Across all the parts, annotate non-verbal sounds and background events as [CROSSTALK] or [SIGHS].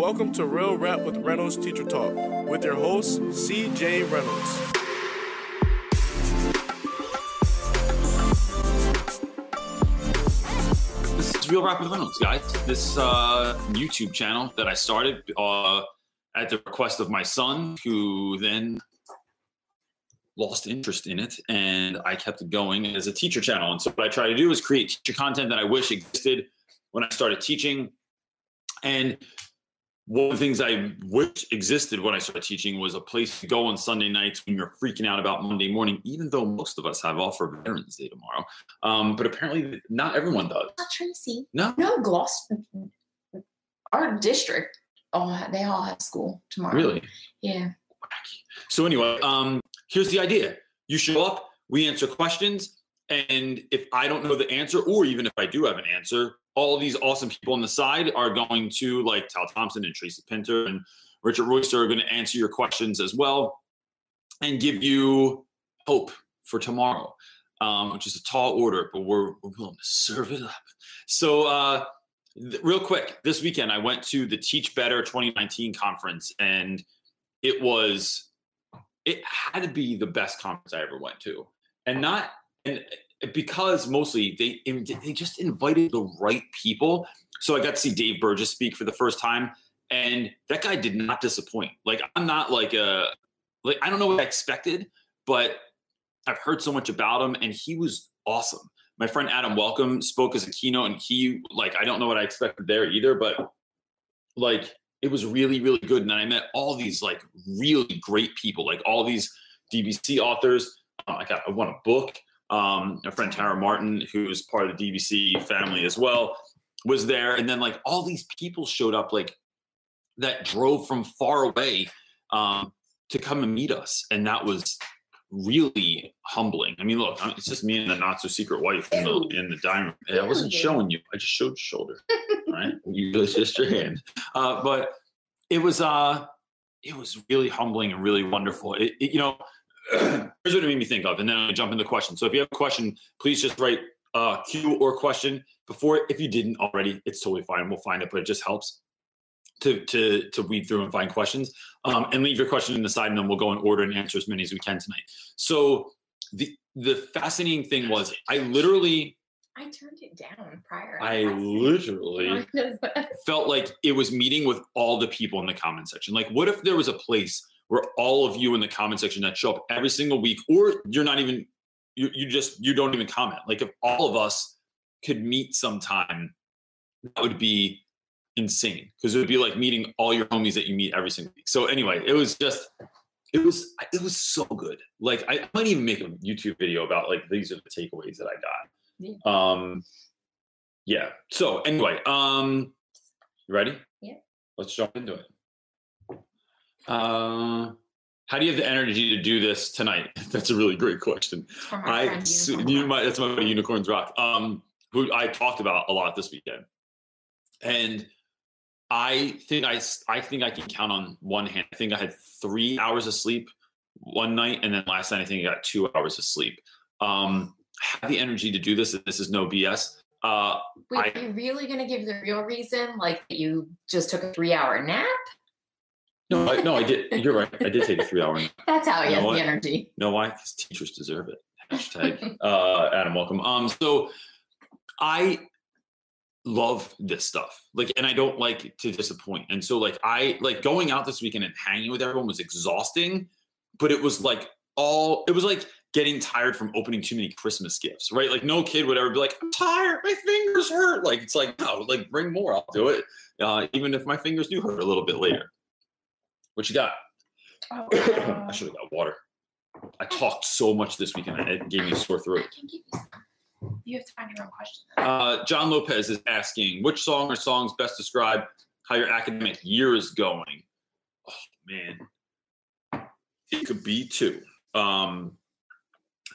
Welcome to Real Rap with Reynolds Teacher Talk with your host, CJ Reynolds. This is Real Rap with Reynolds, guys. This uh, YouTube channel that I started uh, at the request of my son, who then lost interest in it, and I kept it going as a teacher channel. And so, what I try to do is create teacher content that I wish existed when I started teaching. And one of the things I wish existed when I started teaching was a place to go on Sunday nights when you're freaking out about Monday morning, even though most of us have off for Veterans Day tomorrow. Um, but apparently, not everyone does. Not Tracy. No, No, Gloucester. Our district. Oh, they all have school tomorrow. really. Yeah. So anyway, um, here's the idea: you show up, we answer questions, and if I don't know the answer, or even if I do have an answer, all these awesome people on the side are going to like Tal Thompson and Tracy Pinter and Richard Royster are going to answer your questions as well, and give you hope for tomorrow, um, which is a tall order, but we're, we're willing to serve it up. So. Uh, th- real quick, this weekend I went to the Teach Better 2019 conference, and it was it had to be the best conference I ever went to, and not and because mostly they they just invited the right people. So I got to see Dave Burgess speak for the first time, and that guy did not disappoint. Like I'm not like a like I don't know what I expected, but I've heard so much about him, and he was awesome. My friend Adam Welcome spoke as a keynote, and he like I don't know what I expected there either, but like it was really really good and then i met all these like really great people like all these dbc authors uh, i got i won a book um a friend tara martin who's part of the dbc family as well was there. And then like all these people showed up like that drove from far away um to come and meet us. And that was really humbling. I mean look it's just me and the not so secret wife in the in the dining room. I wasn't showing you. I just showed your shoulder [LAUGHS] right? You just just your hand. Uh, but it was uh it was really humbling and really wonderful. It, it- you know [CLEARS THROAT] here's what it made me think of and then i jump into questions. So if you have a question please just write uh q or question. Before if you didn't already it's totally fine. We'll find it but it just helps to to to weed through and find questions. Um, and leave your question in the side and then we'll go in order and answer as many as we can tonight. So the the fascinating thing was i literally I turned it down prior. i literally [LAUGHS] felt like it was meeting with all the people in the comment section. Like, what if there was a place where all of you in the comment section that show up every single week, or you're not even, you, you just, you don't even comment. Like, if all of us could meet sometime, that would be insane because it would be like meeting all your homies that you meet every single week. So, anyway, it was just, it was, it was so good. Like, I might even make a YouTube video about like, these are the takeaways that I got. Yeah. Um, yeah. So anyway, um, you ready? Yeah. Let's jump into it. Uh, how do you have the energy to do this tonight? [LAUGHS] That's a really great question. It's from my I friend so- Unicorn you might that's my Unicorns Rock. Um, who I talked about a lot this weekend, and I think I I think I can count on one hand. I think I had three hours of sleep one night, and then last night I think I got two hours of sleep. Um, have the energy to do this. and This is no BS. Uh, Wait, I- are you really gonna give the real reason? Like that you just took a three-hour nap? No, I, no, I did. You're right. I did take a three hour nap. [LAUGHS] That's how he You has the energy. know why? Because teachers deserve it. Hashtag [LAUGHS] uh, Adam welcome. Um, so I love this stuff. Like, and I don't like to disappoint. And so, like, I like going out this weekend and hanging with everyone was exhausting, but it was like all it was like getting tired from opening too many Christmas gifts, right? Like, no kid would ever be like, "I'm tired, my fingers hurt." Like, it's like, no, like, bring more. I'll do it, uh, even if my fingers do hurt a little bit later. What you got? Oh, [COUGHS] I should have got water. I talked so much this weekend, it gave me a sore throat. can give you some. You have to find your own question. Uh, John Lopez is asking, which song or songs best describe how your academic year is going? Oh man, it could be two. Um,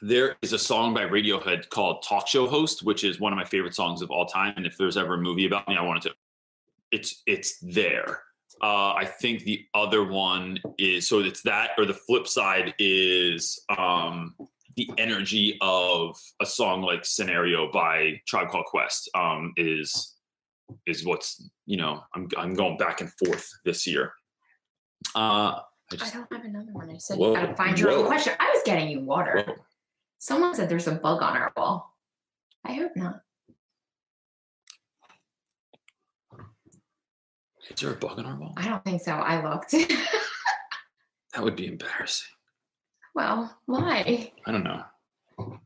there is a song by Radiohead called "Talk Show Host," which is one of my favorite songs of all time. And if there's ever a movie about me, I wanted to. It's it's there. Uh, I think the other one is so it's that, or the flip side is um, the energy of a song like "Scenario" by Tribe Called Quest um, is is what's you know I'm I'm going back and forth this year. Uh, I I don't have another one. I said Whoa, you gotta find your own question. I was getting you water. whoa. Someone said there's a bug on our wall. I hope not. Is there a bug on our wall? I don't think so. I looked. [LAUGHS] That would be embarrassing. well, why? I don't know.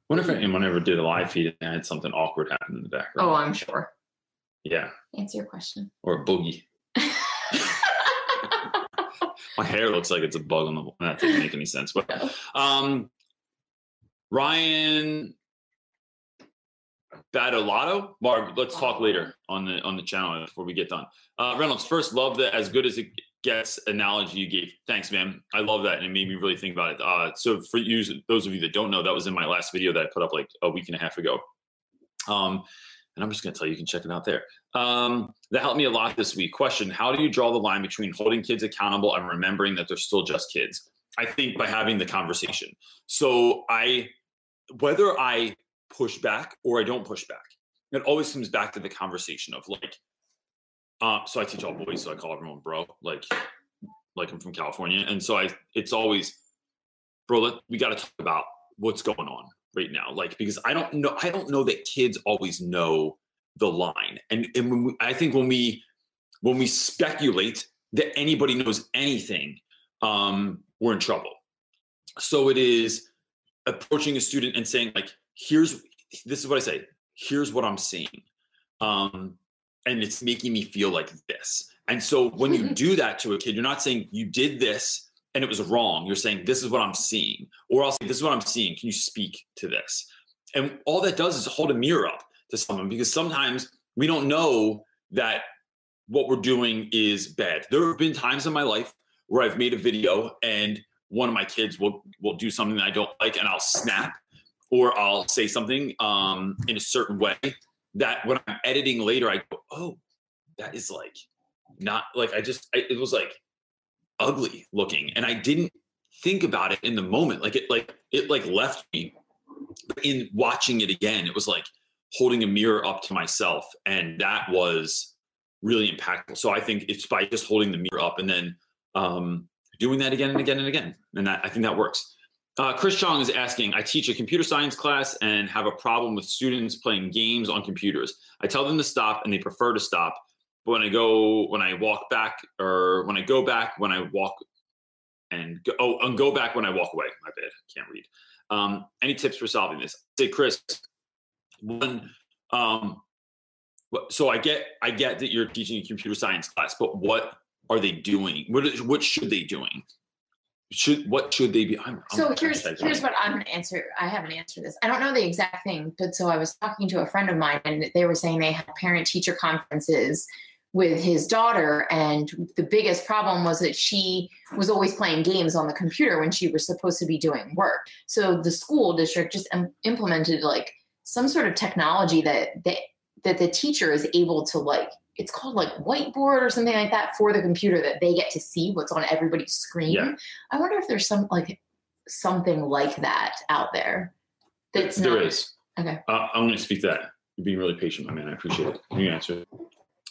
Wonder if anyone ever did a live feed and had something awkward happen in the background. Oh, I'm sure. yeah, Answer your question. or a boogie. [LAUGHS] My hair looks like it's a bug on the wall. That doesn't make any sense. But um, Ryan Badolato. Barb, let's talk later on the on the channel before we get done. Uh, Reynolds, first, love the as good as it gets analogy you gave. Thanks, man. I love that, and it made me really think about it. Uh, so for you, those of you that don't know, that was in my last video that I put up like a week and a half ago. Um, and I'm just going to tell you, you can check it out there. Um, that helped me a lot this week. Question How do you draw the line between holding kids accountable and remembering that they're still just kids? I think by having the conversation. So I, whether I push back or I don't push back, it always comes back to the conversation of like, uh, so I teach all boys, so I call everyone bro, like, like I'm from California, and so I, it's always, bro, let, we got to talk about what's going on right now, like because I don't know, I don't know that kids always know the line, and and we, I think when we when we speculate that anybody knows anything, um, we're in trouble. So it is approaching a student and saying like, here's this is what I say, here's what I'm seeing. Um, and it's making me feel like this. And so when you [LAUGHS] do that to a kid, you're not saying you did this and it was wrong. You're saying this is what I'm seeing, or I'll say this is what I'm seeing. Can you speak to this? And all that does is hold a mirror up to someone because sometimes we don't know that what we're doing is bad. There have been times in my life where I've made a video and one of my kids will will do something that I don't like and I'll snap or I'll say something um, in a certain way that when I'm editing later, I go, oh, that is like not like I just I, it was like ugly looking, and I didn't think about it in the moment. Like it like it like left me. But in watching it again, it was like holding a mirror up to myself, and that was really impactful. So I think it's by just holding the mirror up and then um, doing that again and again and again, and that I think that works. Uh, Chris Chong is asking, I teach a computer science class and have a problem with students playing games on computers. I tell them to stop and they prefer to stop. But when I go, when I walk back or when I go back, when I walk and go, oh, and go back when I walk away, my bad, can't read. Um, any tips for solving this? Say, Chris, one, um, so I get, I get that you're teaching a computer science class, but what are they doing? What, is- what should they doing? Should, what should they be? I'm, I'm So here's here's what I'm gonna answer. I haven't answered this. I don't know the exact thing, but so I was talking to a friend of mine, and they were saying they had parent teacher conferences with his daughter, and the biggest problem was that she was always playing games on the computer when she was supposed to be doing work. So the school district just im- implemented like some sort of technology that that that the teacher is able to like. It's called like whiteboard or something like that for the computer that they get to see what's on everybody's screen. Yeah. I wonder if there's some like something like that out there. That's There not, is. Okay. Uh, I'm going to speak to that. You're being really patient, my man. I appreciate it. You can answer.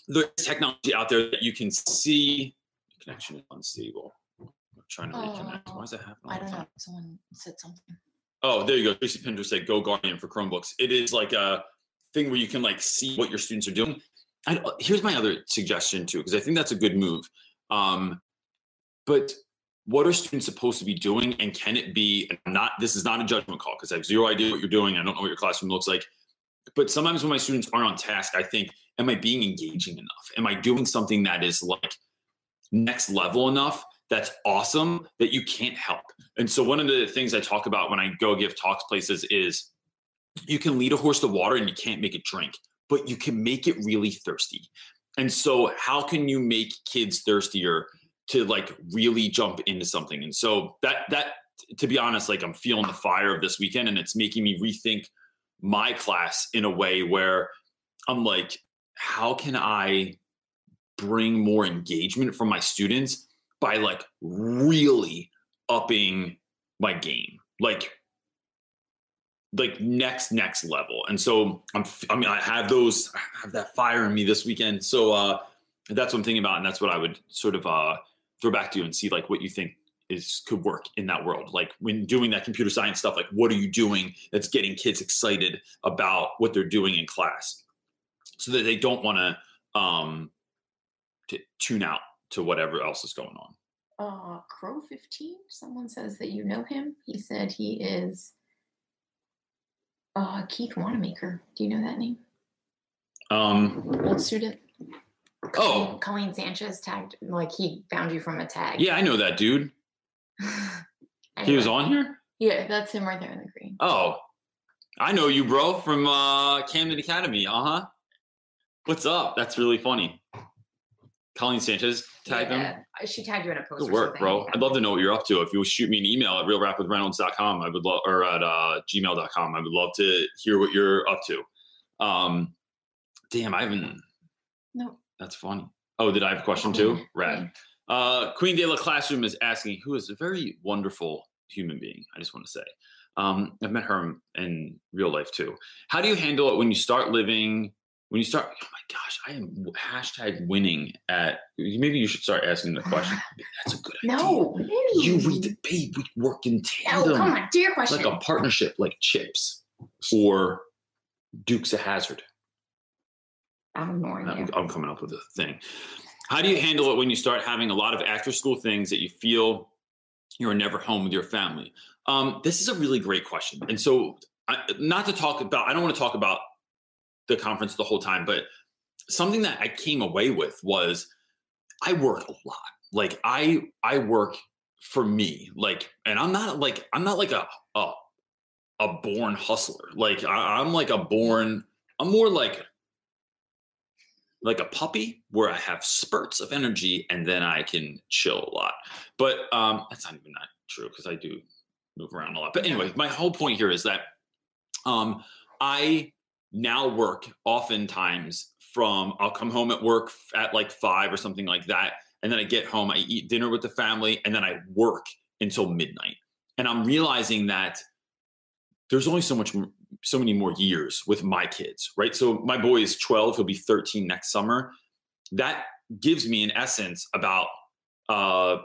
There's technology out there that you can see. Connection is unstable. I'm trying to reconnect. Oh, Why does that happen? all I don't know. Someone said something. Oh, there you go. Tracy Pinder said Go Guardian for Chromebooks. It is like a thing where you can like see what your students are doing. I, here's my other suggestion too, because I think that's a good move. Um, but what are students supposed to be doing, and can it be not? This is not a judgment call because I have zero idea what you're doing. I don't know what your classroom looks like. But sometimes when my students aren't on task, I think, am I being engaging enough? Am I doing something that is like next level enough that's awesome that you can't help? And so one of the things I talk about when I go give talks places is you can lead a horse to water and you can't make it drink, but you can make it really thirsty. And so how can you make kids thirstier to like really jump into something? And so that that to be honest, like I'm feeling the fire of this weekend and it's making me rethink my class in a way where I'm like, how can I bring more engagement from my students by like really upping my game? Like like next next level. And so I'm I mean I have those I have that fire in me this weekend. So uh that's what I'm thinking about and that's what I would sort of uh throw back to you and see like what you think is could work in that world. Like when doing that computer science stuff, like what are you doing that's getting kids excited about what they're doing in class so that they don't want to um to tune out to whatever else is going on. Uh, Crow 15, someone says that you know him. He said he is uh, Keith Wanamaker. Do you know that name? Um Old student. Oh. Colleen Sanchez tagged, like he found you from a tag. yeah, I know that dude. [LAUGHS] He was on here? Yeah, that's him right there in the green. Oh, I know you, bro, from uh, Camden Academy. Uh huh. What's up? That's really funny. Colleen Sanchez tagged him. yeah, she tagged you in a post. Good or work, something. bro. I'd love to know what you're up to. If you shoot me an email at realrapwithreynolds.com, I would love, or at uh, gmail.com, I would love to hear what you're up to. Um, damn, I haven't. No. That's funny. Oh, did I have a question too? Queen, Rad. Queen. Uh, Queen de la Classroom is asking, who is a very wonderful human being. I just want to say, um, I've met her in real life too. How do you handle it when you start living? When you start, oh my gosh, I am hashtag winning at. Maybe you should start asking the question. [SIGHS] That's a good idea. No, You read the babe. We work in No, tandem, come on, dear question. like a partnership, like Chips or Dukes of Hazzard. I'm ignoring you. I'm, I'm coming up with a thing. How do you handle it when you start having a lot of after school things that you feel you're never home with your family? Um, this is a really great question. And so, I, not to talk about, I don't want to talk about the conference the whole time, but something that I came away with was I work a lot. Like I, I work for me. Like, and I'm not like, I'm not like a, a, a born hustler. Like I, I'm like a born, I'm more like like a puppy where I have spurts of energy and then I can chill a lot. But um, that's not even that true because I do move around a lot. But anyway, my whole point here is that um, I now work oftentimes from I'll come home at work at like five or something like that. And then I get home, I eat dinner with the family, and then I work until midnight. And I'm realizing that there's only so much so many more years with my kids, right? So my boy is 12, he'll be 13 next summer. That gives me, in essence, about uh,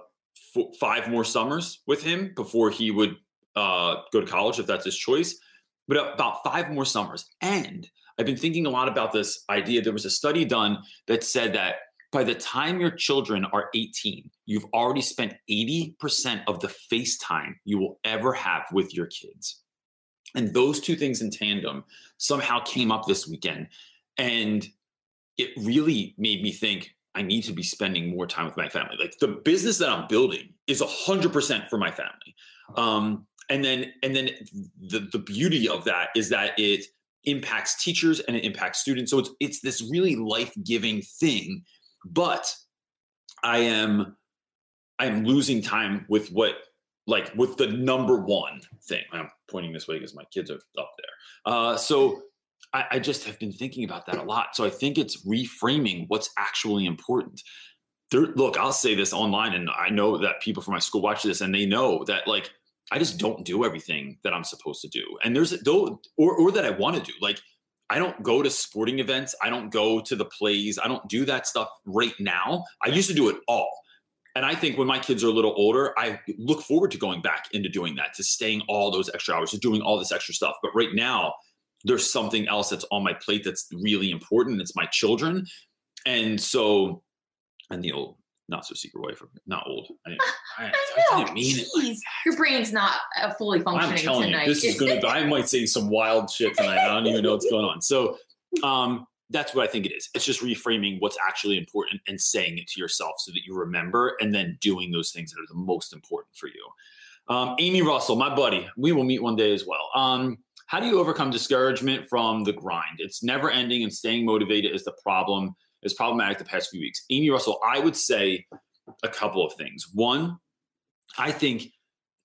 f- five more summers with him before he would uh, go to college, if that's his choice. But about five more summers. And I've been thinking a lot about this idea. There was a study done that said that by the time your children are 18, you've already spent 80% of the face time you will ever have with your kids. And those two things in tandem somehow came up this weekend. And it really made me think I need to be spending more time with my family. Like the business that I'm building is 100% for my family. Um, and then, and then the, the beauty of that is that it impacts teachers and it impacts students. So it's, it's this really life-giving thing, but I am, I am losing time with what like with the number one thing. I'm pointing this way because my kids are up there. Uh, so I, I just have been thinking about that a lot. So I think it's reframing what's actually important. There, look, I'll say this online, and I know that people from my school watch this, and they know that like I just don't do everything that I'm supposed to do. And there's though, or or that I want to do. Like I don't go to sporting events. I don't go to the plays. I don't do that stuff right now. I used to do it all. And I think when my kids are a little older, I look forward to going back into doing that, to staying all those extra hours, to doing all this extra stuff. But right now, there's something else that's on my plate that's really important. It's my children. And so, and the old, not so secret wife, not old. I, [LAUGHS] I, I, I know. didn't mean it. like your brain's not uh, fully functioning I'm telling tonight. you, this is going to. I might say some wild shit tonight. I don't even know what's going on. So, um, that's what I think it is. It's just reframing what's actually important and saying it to yourself so that you remember, and then doing those things that are the most important for you. Um, Amy Russell, my buddy, we will meet one day as well. Um, how do you overcome discouragement from the grind? It's never ending, and staying motivated is the problem. Is problematic the past few weeks. Amy Russell, I would say a couple of things. One, I think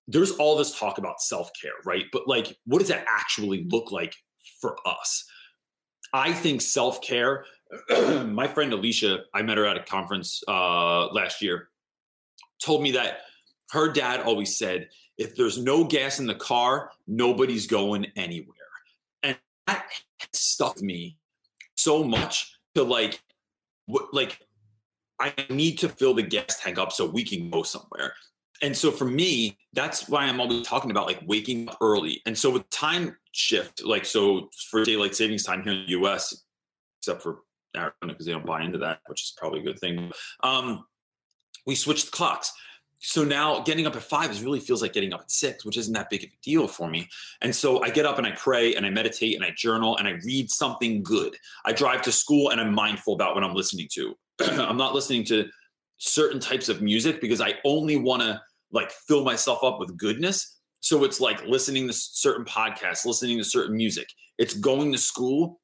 there's all this talk about self care, right? But like, what does that actually look like for us? I think self care. [CLEARS THROAT] my friend Alicia, I met her at a conference uh, last year, told me that her dad always said, if there's no gas in the car, nobody's going anywhere. And that stuck me so much to like, what, like, I need to fill the gas tank up so we can go somewhere. And so for me, that's why I'm always talking about like waking up early. And so with time shift, like so for daylight savings time here in the US, except for Arizona because they don't buy into that, which is probably a good thing. Um, we switched the clocks. So now getting up at five is really feels like getting up at six, which isn't that big of a deal for me. And so I get up and I pray and I meditate and I journal and I read something good. I drive to school and I'm mindful about what I'm listening to. [CLEARS THROAT] I'm not listening to certain types of music because I only want to like fill myself up with goodness. So it's like listening to certain podcasts, listening to certain music. It's going to school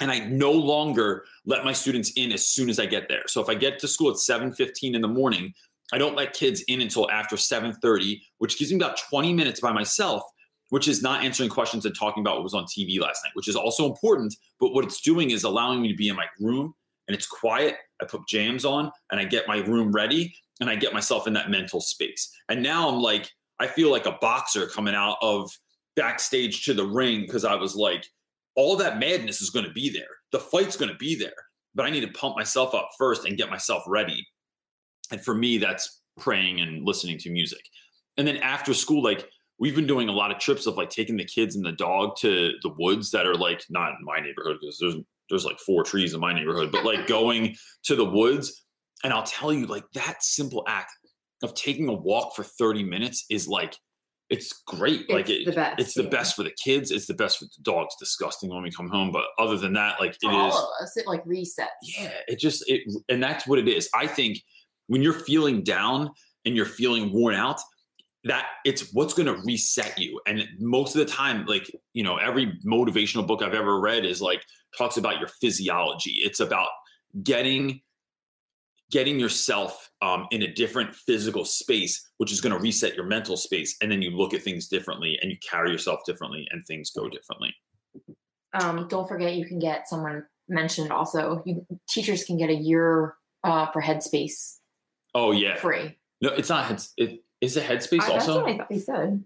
and I no longer let my students in as soon as I get there. So if I get to school at 7:15 in the morning, I don't let kids in until after 7:30, which gives me about 20 minutes by myself, which is not answering questions and talking about what was on TV last night, which is also important, but what it's doing is allowing me to be in my room and it's quiet. I put jams on and I get my room ready and I get myself in that mental space. And now I'm like I feel like a boxer coming out of backstage to the ring because I was like all that madness is going to be there. The fight's going to be there, but I need to pump myself up first and get myself ready. And for me, that's praying and listening to music. And then after school, like we've been doing a lot of trips of like taking the kids and the dog to the woods that are like not in my neighborhood because there's there's like four trees in my neighborhood, but like going to the woods. And I'll tell you, like that simple act of taking a walk for 30 minutes is like it's great. It's like it, the best, it's the yeah. best for the kids. It's the best for the dogs. Disgusting when we come home, but other than that, like it all is. of us, it like resets. Yeah, it just it, and that's what it is. I think when you're feeling down and you're feeling worn out, that it's what's going to reset you. And most of the time, like you know, every motivational book I've ever read is like talks about your physiology. It's about getting getting yourself um, in a different physical space, which is going to reset your mental space, and then you look at things differently and you carry yourself differently, and things go differently. Um, don't forget, you can get someone mentioned also. You, teachers can get a year uh, for Headspace Oh yeah, free. no, it's not. It is it Headspace I- that's also. what I thought he said.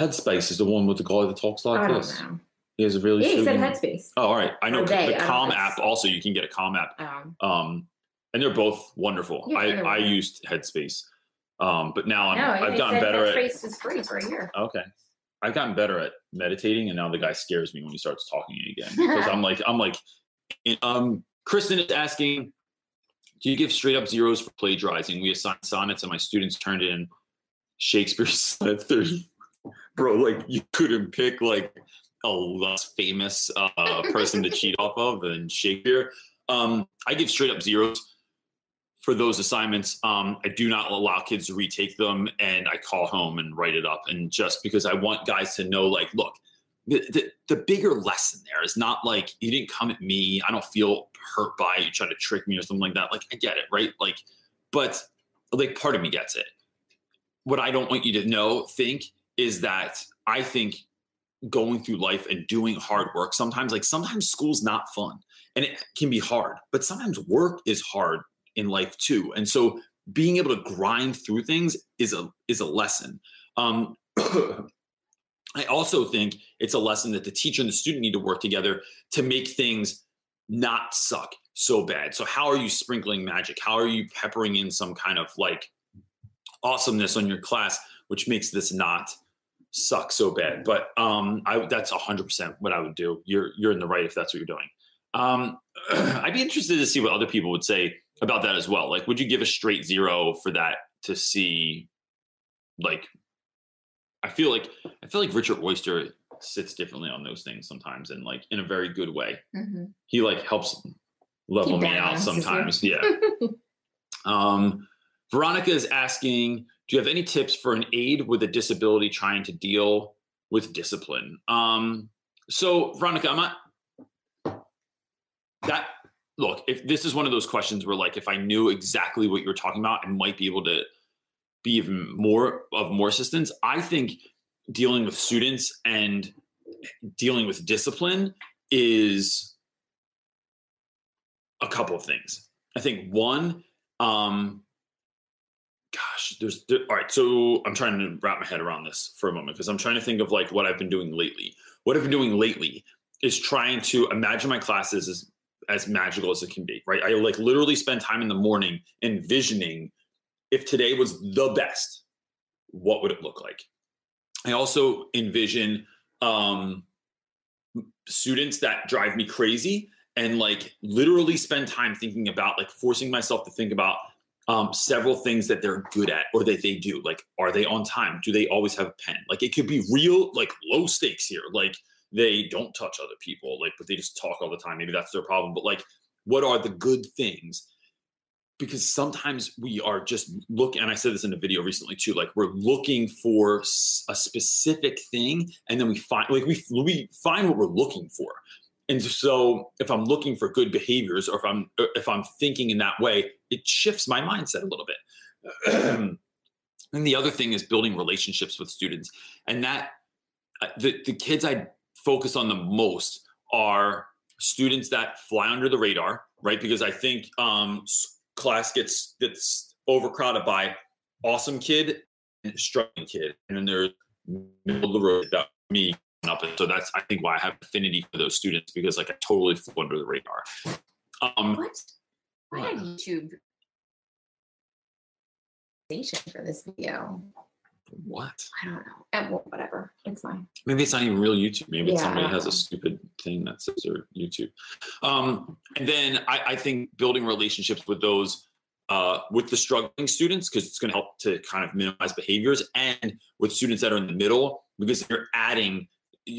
Headspace is the one with the guy that talks like I don't this. know. He has a really. Yeah, he said Headspace. Oh, all right. I know they, the Calm know. app. Also, you can get a Calm app. Um, Um, and they're both wonderful. Yeah, I I used Headspace, um, but now I'm, no, I've gotten better at. Headspace is free for a year. Okay. I've gotten better at meditating, and now the guy scares me when he starts talking again because [LAUGHS] I'm like, I'm like, um, Kristen is asking, you give straight up zeros for plagiarizing? We assigned sonnets, and my students turned in Shakespeare's [LAUGHS] sonnet 30. Bro, like you couldn't pick like a less famous uh, person to cheat off of than Shakespeare. Um, I give straight up zeros for those assignments. Um, I do not allow kids to retake them, and I call home and write it up. And just because I want guys to know, like, look, the, the, the bigger lesson there is not like you didn't come at me. I don't feel hurt by. You try to trick me or something like that. Like, I get it, right? Like, but like, part of me gets it. What I don't want you to know, think, is that I think going through life and doing hard work sometimes, like, sometimes school's not fun and it can be hard, but sometimes work is hard in life too. And so being able to grind through things is a is a lesson. Um, [COUGHS] I also think it's a lesson that the teacher and the student need to work together to make things not suck so bad. So how are you sprinkling magic? How are you peppering in some kind of like awesomeness on your class, which makes this not suck so bad? But um, I, that's hundred percent what I would do. You're you're in the right if that's what you're doing. Um, [CLEARS THROAT] I'd be interested to see what other people would say about that as well. Like, would you give a straight zero for that to see, like, I feel like I feel like Richard Royster sits differently on those things sometimes, and like in a very good way. Mhm. He like helps level He me out sometimes. Yeah. [LAUGHS] um, Veronica is asking, do you have any tips for an aide with a disability trying to deal with discipline? Um, so Veronica, I'm not that look, if this is one of those questions where like if I knew exactly what you were talking about, I might be able to be even more of more assistance. I think dealing with students and dealing with discipline is a couple of things. I think one, um, gosh, there's there, all right. So I'm trying to wrap my head around this for a moment because I'm trying to think of like what I've been doing lately. What I've been doing lately is trying to imagine my classes as as magical as it can be. Right. I like literally spend time in the morning envisioning if today was the best, what would it look like? I also envision um, students that drive me crazy and like literally spend time thinking about like forcing myself to think about um, several things that they're good at or that they do. Like, are they on time? Do they always have a pen? Like, it could be real, like low stakes here. Like, they don't touch other people, like, but they just talk all the time. Maybe that's their problem. But like, what are the good things? Because sometimes we are just looking, and I said this in a video recently too. Like, we're looking for a specific thing, and then we find, like, we we find what we're looking for and so if i'm looking for good behaviors or if i'm if i'm thinking in that way it shifts my mindset a little bit [CLEARS THROAT] and the other thing is building relationships with students and that uh, the, the kids i focus on the most are students that fly under the radar right because i think um, class gets gets overcrowded by awesome kid and struggling kid and then there's middle of the road that me up. And so that's I think why I have affinity for those students because like I totally flew under the radar. Um, what? I had YouTube station for this video. What? I don't know. Eh, well, whatever. It's fine. Maybe it's not even real YouTube. Maybe yeah, somebody has a stupid thing that says they're YouTube. Um, and then I, I think building relationships with those uh, with the struggling students because it's going to help to kind of minimize behaviors and with students that are in the middle because you're adding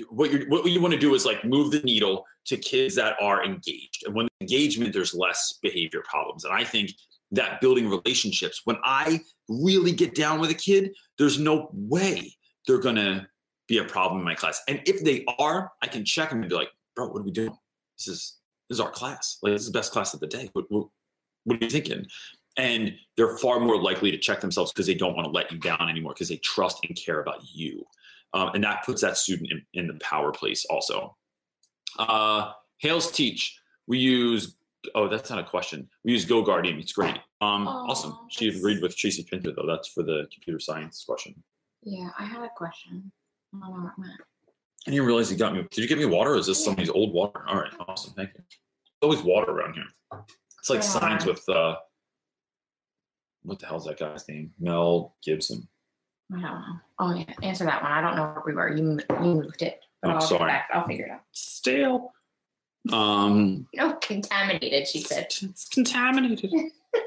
what you what you want to do is like move the needle to kids that are engaged and when engagement there's less behavior problems and i think that building relationships. When i really get down with a kid there's no way they're going to be a problem in my class. And if they are i can check them and be like bro what are we doing? This is this is our class. Like this is the best class of the day. What, what, what are you thinking? And they're far more likely to check themselves because they don't want to let you down anymore because they trust and care about you. Um, and that puts that student in, in the power place also. Uh, Hales Teach, we use, oh, that's not a question. We use Go Guardian. It's great. Um, awesome. She agreed with Tracy Pinter though. That's for the computer science question. Yeah, I had a question. I don't know what I didn't realize you got me. Did you get me water or is this yeah. somebody's old water? All right, awesome. Thank you. There's always water around here. It's like yeah. signs with, uh, what the hell's that guy's name? Mel Gibson. I don't know. Oh yeah, answer that one. I don't know where we were. You you moved it. I'm I'll sorry. I'll figure it out. Stale. Um. No, contaminated. She said. It's contaminated. [LAUGHS] that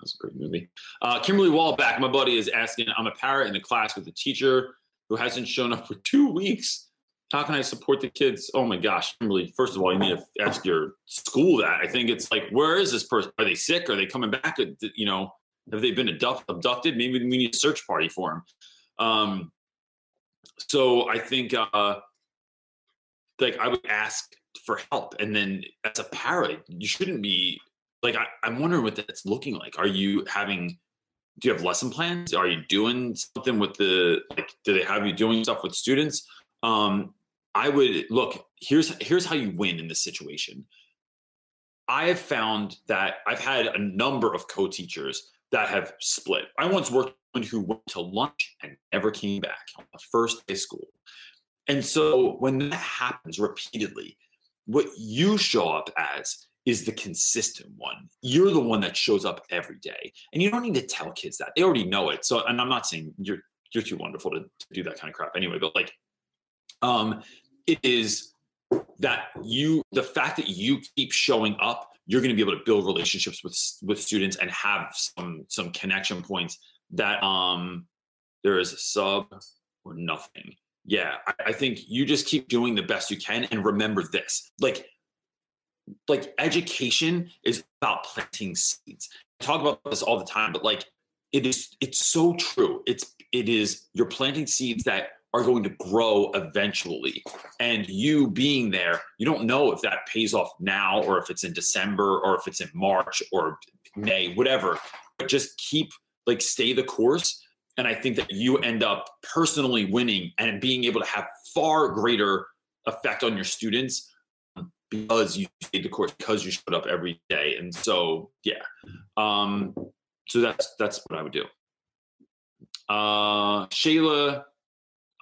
was a great movie. Uh, Kimberly Wallback, my buddy, is asking. I'm a parent in the class with a teacher who hasn't shown up for two weeks. How can I support the kids? Oh my gosh, Kimberly. First of all, you need to ask your school that. I think it's like, where is this person? Are they sick? Are they coming back? You know, have they been abducted? Maybe we need a search party for them. Um, so I think uh, like I would ask for help, and then as a parent, you shouldn't be like I, I'm wondering what that's looking like. Are you having do you have lesson plans? Are you doing something with the like do they have you doing stuff with students? Um, I would look, here's here's how you win in this situation. I have found that I've had a number of co-teachers that have split. I once worked with who went to lunch and never came back on the first day of school. And so when that happens repeatedly, what you show up as is the consistent one. You're the one that shows up every day. And you don't need to tell kids that. They already know it. So and I'm not saying you're you're too wonderful to, to do that kind of crap anyway, but like um it is that you the fact that you keep showing up you're going to be able to build relationships with with students and have some some connection points that um there is a sub or nothing yeah I, I think you just keep doing the best you can and remember this like like education is about planting seeds I talk about this all the time but like it is it's so true it's it is you're planting seeds that are going to grow eventually. And you being there, you don't know if that pays off now or if it's in December or if it's in March or May, whatever. But just keep like stay the course. And I think that you end up personally winning and being able to have far greater effect on your students because you stayed the course, because you showed up every day. And so, yeah. Um, so that's that's what I would do. Uh, Shayla,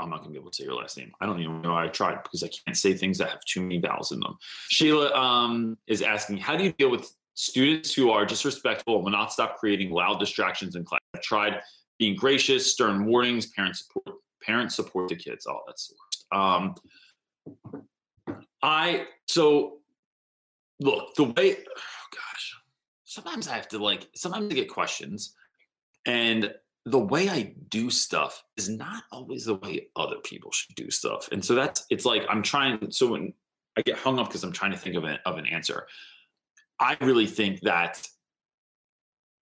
I'm not gonna be able to say your last name. I don't even know I tried because I can't say things that have too many vowels in them. Shayla um, is asking, how do you deal with students who are disrespectful and will not stop creating loud distractions in class? I've tried being gracious, stern warnings, parents support, parents support the kids. Oh, that's. Um, I so look the way. Oh gosh, sometimes I have to like. Sometimes I get questions, and the way I do stuff is not always the way other people should do stuff. And so that's it's like I'm trying. So when I get hung up because I'm trying to think of an of an answer, I really think that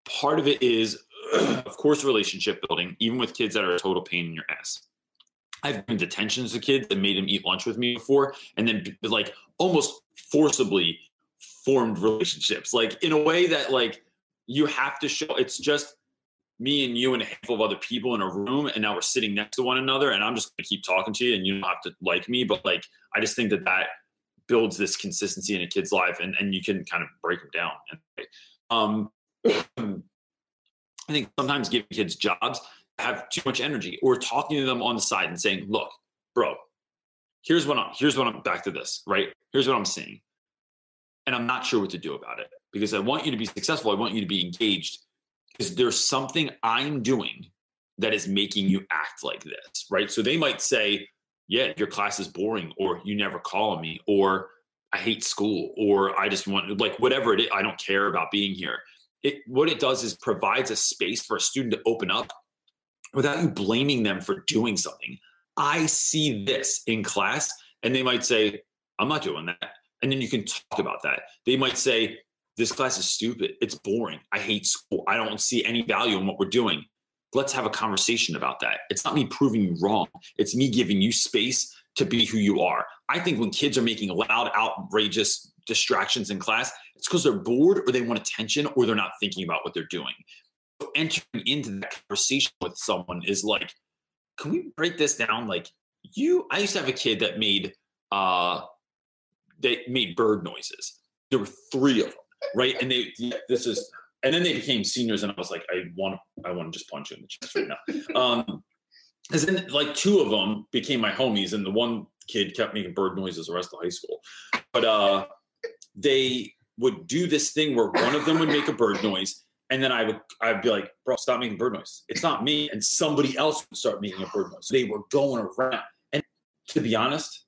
part of it is, [CLEARS THROAT] of course, relationship building, even with kids that are a total pain in your ass. I've been detentions to kids that made them eat lunch with me before, and then like almost forcibly formed relationships, like in a way that like you have to show. It's just me and you and a handful of other people in a room, and now we're sitting next to one another, and I'm just gonna keep talking to you, and you don't have to like me, but like I just think that that builds this consistency in a kid's life, and and you can kind of break them down. Um, [CLEARS THROAT] I think sometimes giving kids jobs have too much energy or talking to them on the side and saying, look, bro, here's what I'm here's what I'm back to this, right? Here's what I'm seeing. And I'm not sure what to do about it because I want you to be successful. I want you to be engaged because there's something I'm doing that is making you act like this, right? So they might say, yeah, your class is boring, or you never call on me, or I hate school, or I just want like whatever it is, I don't care about being here. It what it does is provides a space for a student to open up without you blaming them for doing something. I see this in class, and they might say, I'm not doing that. And then you can talk about that. They might say, This class is stupid. It's boring. I hate school. I don't see any value in what we're doing. Let's have a conversation about that. It's not me proving you wrong, it's me giving you space to be who you are. I think when kids are making loud, outrageous distractions in class, it's because they're bored or they want attention or they're not thinking about what they're doing So entering into that conversation with someone is like, can we break this down? Like you, I used to have a kid that made uh they made bird noises. There were three of them, right? And they this is and then they became seniors, and I was like, I want I want to just punch you in the chest right now. [LAUGHS] Um because then like two of them became my homies, and the one kid kept making bird noises the rest of high school. But uh they would do this thing where one of them would make a bird noise and then I would I'd be like, bro, stop making bird noise. It's not me. And somebody else would start making a bird noise. They were going around. And to be honest,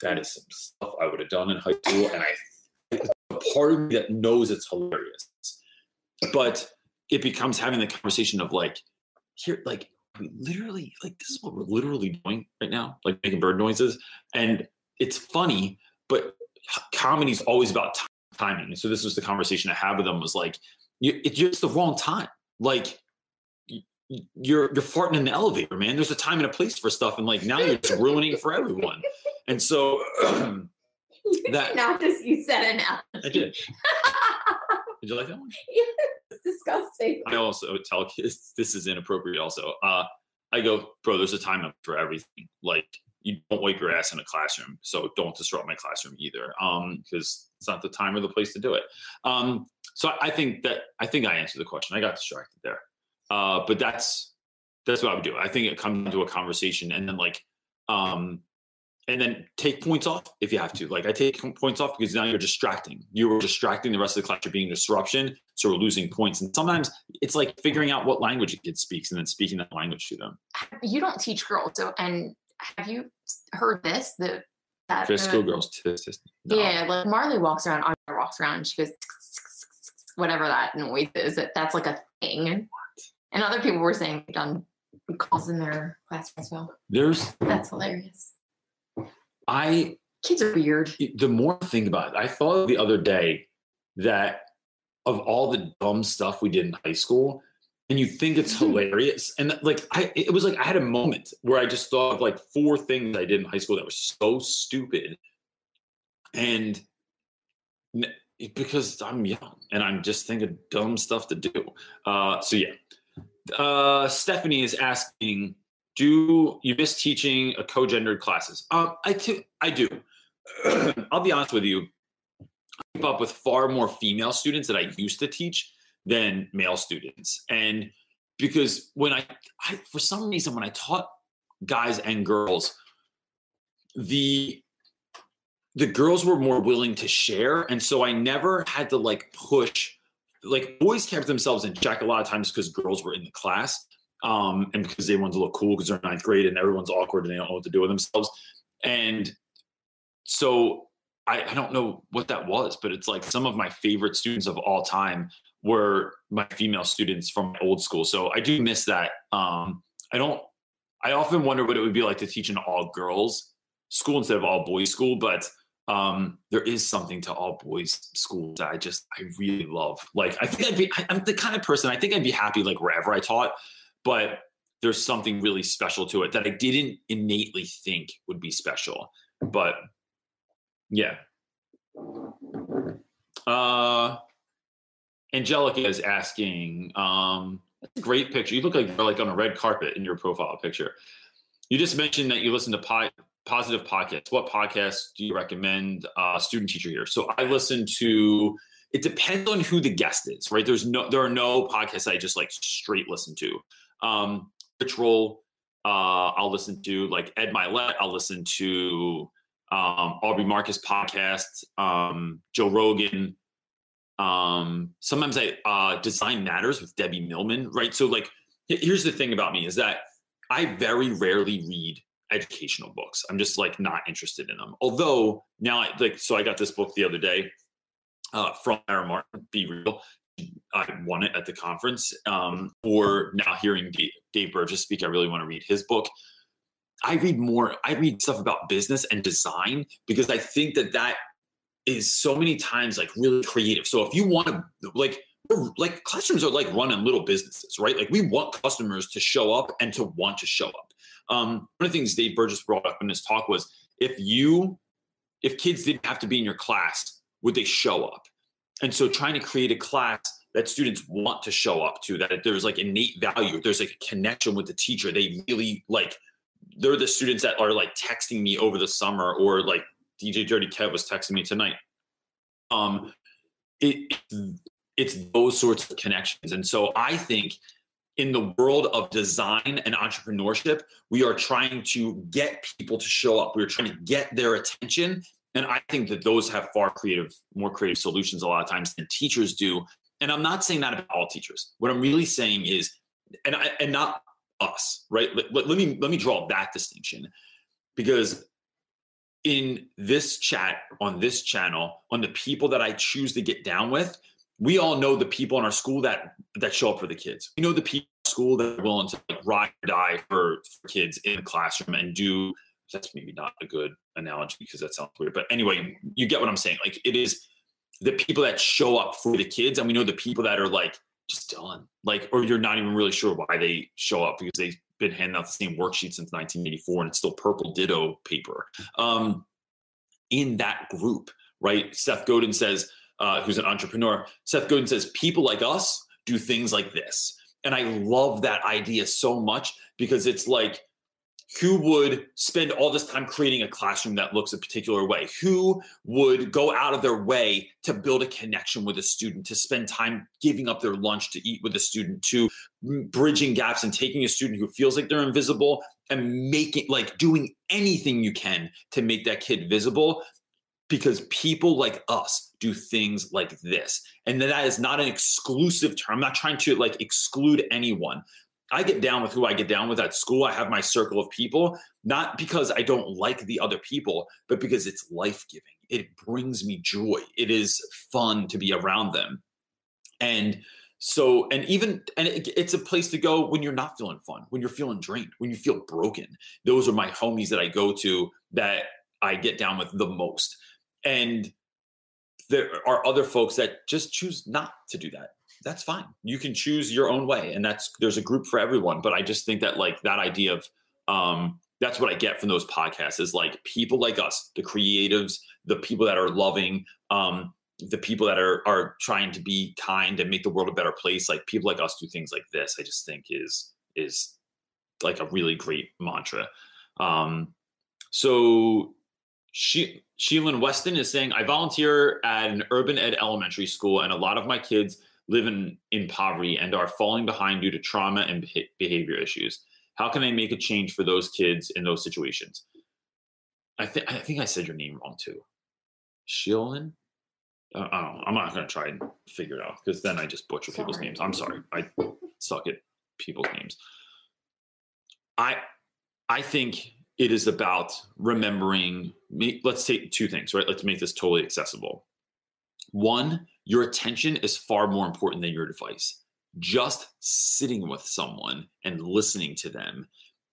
that is some stuff I would have done in high school. And I a part of me that knows it's hilarious. But it becomes having the conversation of like, here, like we literally, like this is what we're literally doing right now, like making bird noises. And it's funny, but comedy is always about timing. And so this was the conversation I had with them was like, you, it's just the wrong time. Like you're you're farting in the elevator, man. There's a time and a place for stuff, and like now you're just ruining it for everyone. And so um, [CLEARS THROAT] that not just you said it now. I did. [LAUGHS] did you like that one? it's disgusting. I also tell kids this is inappropriate. Also, uh, I go, bro. There's a time for everything. Like you don't wipe your ass in a classroom, so don't disrupt my classroom either. Um, because it's not the time or the place to do it. Um, so I think that I think I answered the question. I got distracted there, uh, but that's that's what I would do. I think it comes into a conversation, and then like, um, and then take points off if you have to. Like I take points off because now you're distracting. You were distracting the rest of the class. You're being disruption, so we're losing points. And sometimes it's like figuring out what language a kid speaks and then speaking that language to them. You don't teach girls, so and have you heard this? The that for schoolgirls too. No. Yeah, like Marley walks around, Audrey walks around, and she goes whatever that noise is. That that's like a thing. And other people were saying done calls in their class as well. There's that's hilarious. I kids are weird. The more I think about it, I thought the other day that of all the dumb stuff we did in high school, and you think it's hilarious, and like I, it was like I had a moment where I just thought of like four things I did in high school that were so stupid, and because I'm young and I'm just thinking dumb stuff to do. Uh, so yeah, uh, Stephanie is asking, do you miss teaching a co-gendered classes? Uh, I, t- I do. [CLEARS THROAT] I'll be honest with you. I keep up with far more female students that I used to teach than male students. And because when I, I for some reason, when I taught guys and girls, the the girls were more willing to share. And so I never had to like push, like boys kept themselves in check a lot of times because girls were in the class um, and because they wanted to look cool because they're ninth grade and everyone's awkward and they don't know what to do with themselves. And so I, I don't know what that was, but it's like some of my favorite students of all time were my female students from old school. So I do miss that. Um, I don't, I often wonder what it would be like to teach an all girls school instead of all boys school, but um, there is something to all boys schools that I just I really love. Like I think I'd be I'm the kind of person I think I'd be happy like wherever I taught, but there's something really special to it that I didn't innately think would be special. But yeah. Uh Angelica is asking, um, great picture. You look like you're like on a red carpet in your profile picture. You just mentioned that you listen to pi- positive podcasts. What podcasts do you recommend? Uh, student teacher here. So I listen to. It depends on who the guest is, right? There's no, there are no podcasts I just like straight listen to. Um, Rich uh, I'll listen to like Ed Mylett. I'll listen to um, Aubrey Marcus podcast, um, Joe Rogan. Um, sometimes I uh, design matters with Debbie Millman, right? So like, here's the thing about me is that I very rarely read educational books. I'm just like not interested in them. Although now, I, like, so I got this book the other day uh, from Tara Martin, Be Real. I won it at the conference. Um, or now hearing Dave, Dave Burgess speak, I really want to read his book. I read more. I read stuff about business and design because I think that that is so many times like really creative. So if you want to like like classrooms are like running little businesses, right? Like we want customers to show up and to want to show up. Um, one of the things Dave Burgess brought up in his talk was if you, if kids didn't have to be in your class, would they show up? And so trying to create a class that students want to show up to, that there's like innate value, there's like a connection with the teacher. They really like, they're the students that are like texting me over the summer or like DJ Dirty Kev was texting me tonight. Um, it, it's those sorts of connections. And so I think in the world of design and entrepreneurship, we are trying to get people to show up. We're trying to get their attention. And I think that those have far creative, more creative solutions a lot of times than teachers do. And I'm not saying that about all teachers. What I'm really saying is, and I, and not us, right? Let, let, let me let me draw that distinction, because in this chat on this channel, on the people that I choose to get down with, we all know the people in our school that that show up for the kids. We know the people in school that are willing to like ride or die for, for kids in the classroom and do. That's maybe not a good analogy because that sounds weird, but anyway, you get what I'm saying. Like it is the people that show up for the kids, and we know the people that are like just done, like, or you're not even really sure why they show up because they've been handing out the same worksheet since 1984 and it's still purple ditto paper. Um, in that group, right? Seth Godin says uh, who's an entrepreneur, Seth Godin says, people like us do things like this. And I love that idea so much because it's like, who would spend all this time creating a classroom that looks a particular way? Who would go out of their way to build a connection with a student, to spend time giving up their lunch to eat with a student, to bridging gaps and taking a student who feels like they're invisible and making like doing anything you can to make that kid visible because people like us do things like this. And that is not an exclusive term. I'm not trying to like exclude anyone. I get down with who I get down with at school. I have my circle of people, not because I don't like the other people, but because it's life giving. It brings me joy. It is fun to be around them. And so, and even, and it, it's a place to go when you're not feeling fun, when you're feeling drained, when you feel broken. Those are my homies that I go to that I get down with the most. And there are other folks that just choose not to do that. That's fine. You can choose your own way. And that's there's a group for everyone. But I just think that like that idea of um that's what I get from those podcasts is like people like us, the creatives, the people that are loving, um, the people that are are trying to be kind and make the world a better place. Like people like us do things like this. I just think is is like a really great mantra. Um, so she Sheelan Weston is saying, I volunteer at an urban ed elementary school, and a lot of my kids live in, in poverty and are falling behind due to trauma and behavior issues. How can I make a change for those kids in those situations? I think I think I said your name wrong too. Shilin? Uh, I don't know. I'm not going to try and figure it out because then I just butcher sorry. people's names. I'm sorry. I suck at people's names. I I think it is about remembering. Let's take two things, right? Let's make this totally accessible. One, your attention is far more important than your advice. Just sitting with someone and listening to them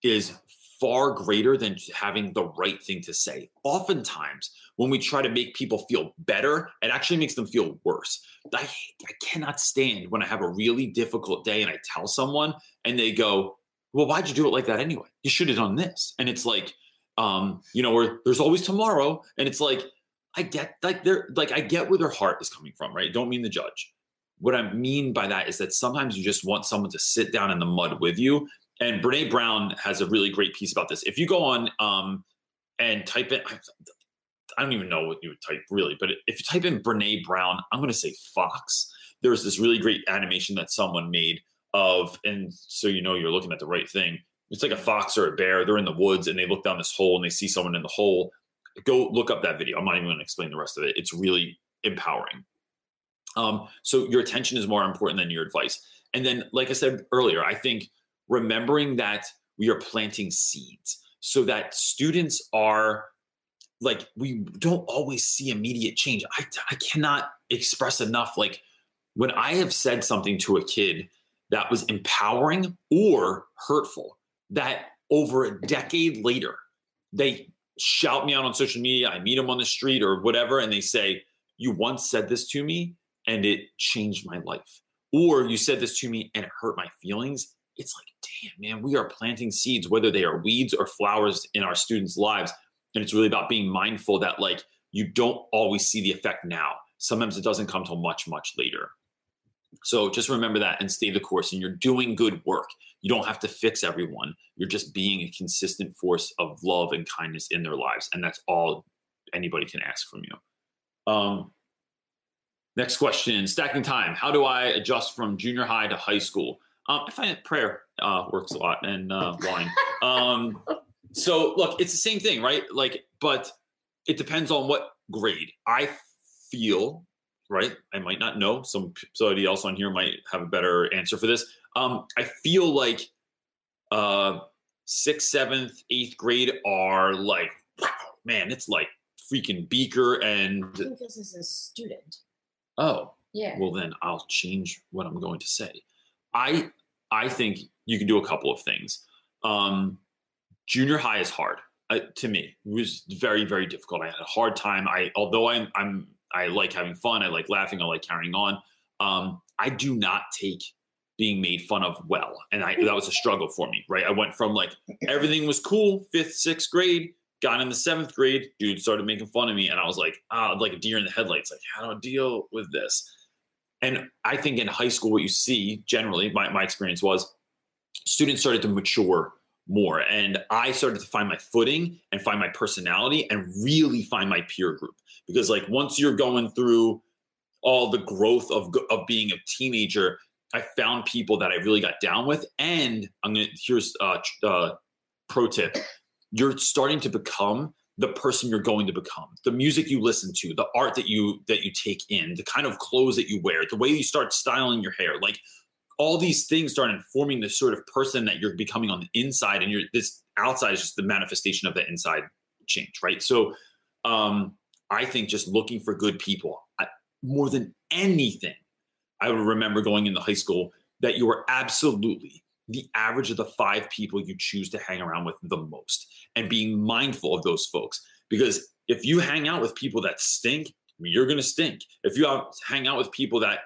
is far greater than having the right thing to say. Oftentimes, when we try to make people feel better, it actually makes them feel worse. I, I cannot stand when I have a really difficult day and I tell someone and they go, Well, why'd you do it like that anyway? You should have done this. And it's like, um, you know, where there's always tomorrow. And it's like, I get like they're like I get where their heart is coming from, right? Don't mean the judge. What I mean by that is that sometimes you just want someone to sit down in the mud with you and Brene Brown has a really great piece about this. If you go on um, and type in, I don't even know what you would type really, but if you type in Brene Brown, I'm going to say Fox. There's this really great animation that someone made of, and so you know you're looking at the right thing. It's like a fox or a bear. They're in the woods and they look down this hole and they see someone in the hole. Go look up that video. I'm not even going to explain the rest of it. It's really empowering. Um, so your attention is more important than your advice. And then, like I said earlier, I think remembering that we are planting seeds so that students are like we don't always see immediate change i, I cannot express enough like when i have said something to a kid that was empowering or hurtful that over a decade later they shout me out on social media i meet them on the street or whatever and they say you once said this to me and it changed my life or you said this to me and it hurt my feelings it's like, damn, man, we are planting seeds, whether they are weeds or flowers in our students' lives. And it's really about being mindful that, like, you don't always see the effect now. Sometimes it doesn't come till much, much later. So just remember that and stay the course. And you're doing good work. You don't have to fix everyone. You're just being a consistent force of love and kindness in their lives. And that's all anybody can ask from you. Um, next question stacking time. How do I adjust from junior high to high school? Um, I find that prayer uh, works a lot and uh, wine. um, so look, it's the same thing, right? Like, but it depends on what grade. I feel right. I might not know. Some somebody else on here might have a better answer for this. Um, I feel like uh, sixth, seventh, eighth grade are like, wow, man, it's like freaking beaker and. I think this is a student. Oh. Yeah. Well, then I'll change what I'm going to say. I I think you can do a couple of things. Um, junior high is hard uh, to me. It was very very difficult. I had a hard time. I although I'm I'm I like having fun. I like laughing. I like carrying on. Um, I do not take being made fun of well, and I that was a struggle for me. Right, I went from like [LAUGHS] everything was cool, fifth, sixth grade, got in the seventh grade, dude started making fun of me, and I was like, ah, like a deer in the headlights. Like, how do I deal with this? And I think in high school, what you see generally, my, my experience was students started to mature more. And I started to find my footing and find my personality and really find my peer group. Because, like, once you're going through all the growth of, of being a teenager, I found people that I really got down with. And I'm going to, here's a uh, uh, pro tip you're starting to become the person you're going to become the music you listen to the art that you that you take in the kind of clothes that you wear the way you start styling your hair like all these things start informing the sort of person that you're becoming on the inside and you're this outside is just the manifestation of the inside change right so um i think just looking for good people I, more than anything i remember going into high school that you are absolutely the average of the five people you choose to hang around with the most and being mindful of those folks. Because if you hang out with people that stink, you're going to stink. If you hang out with people that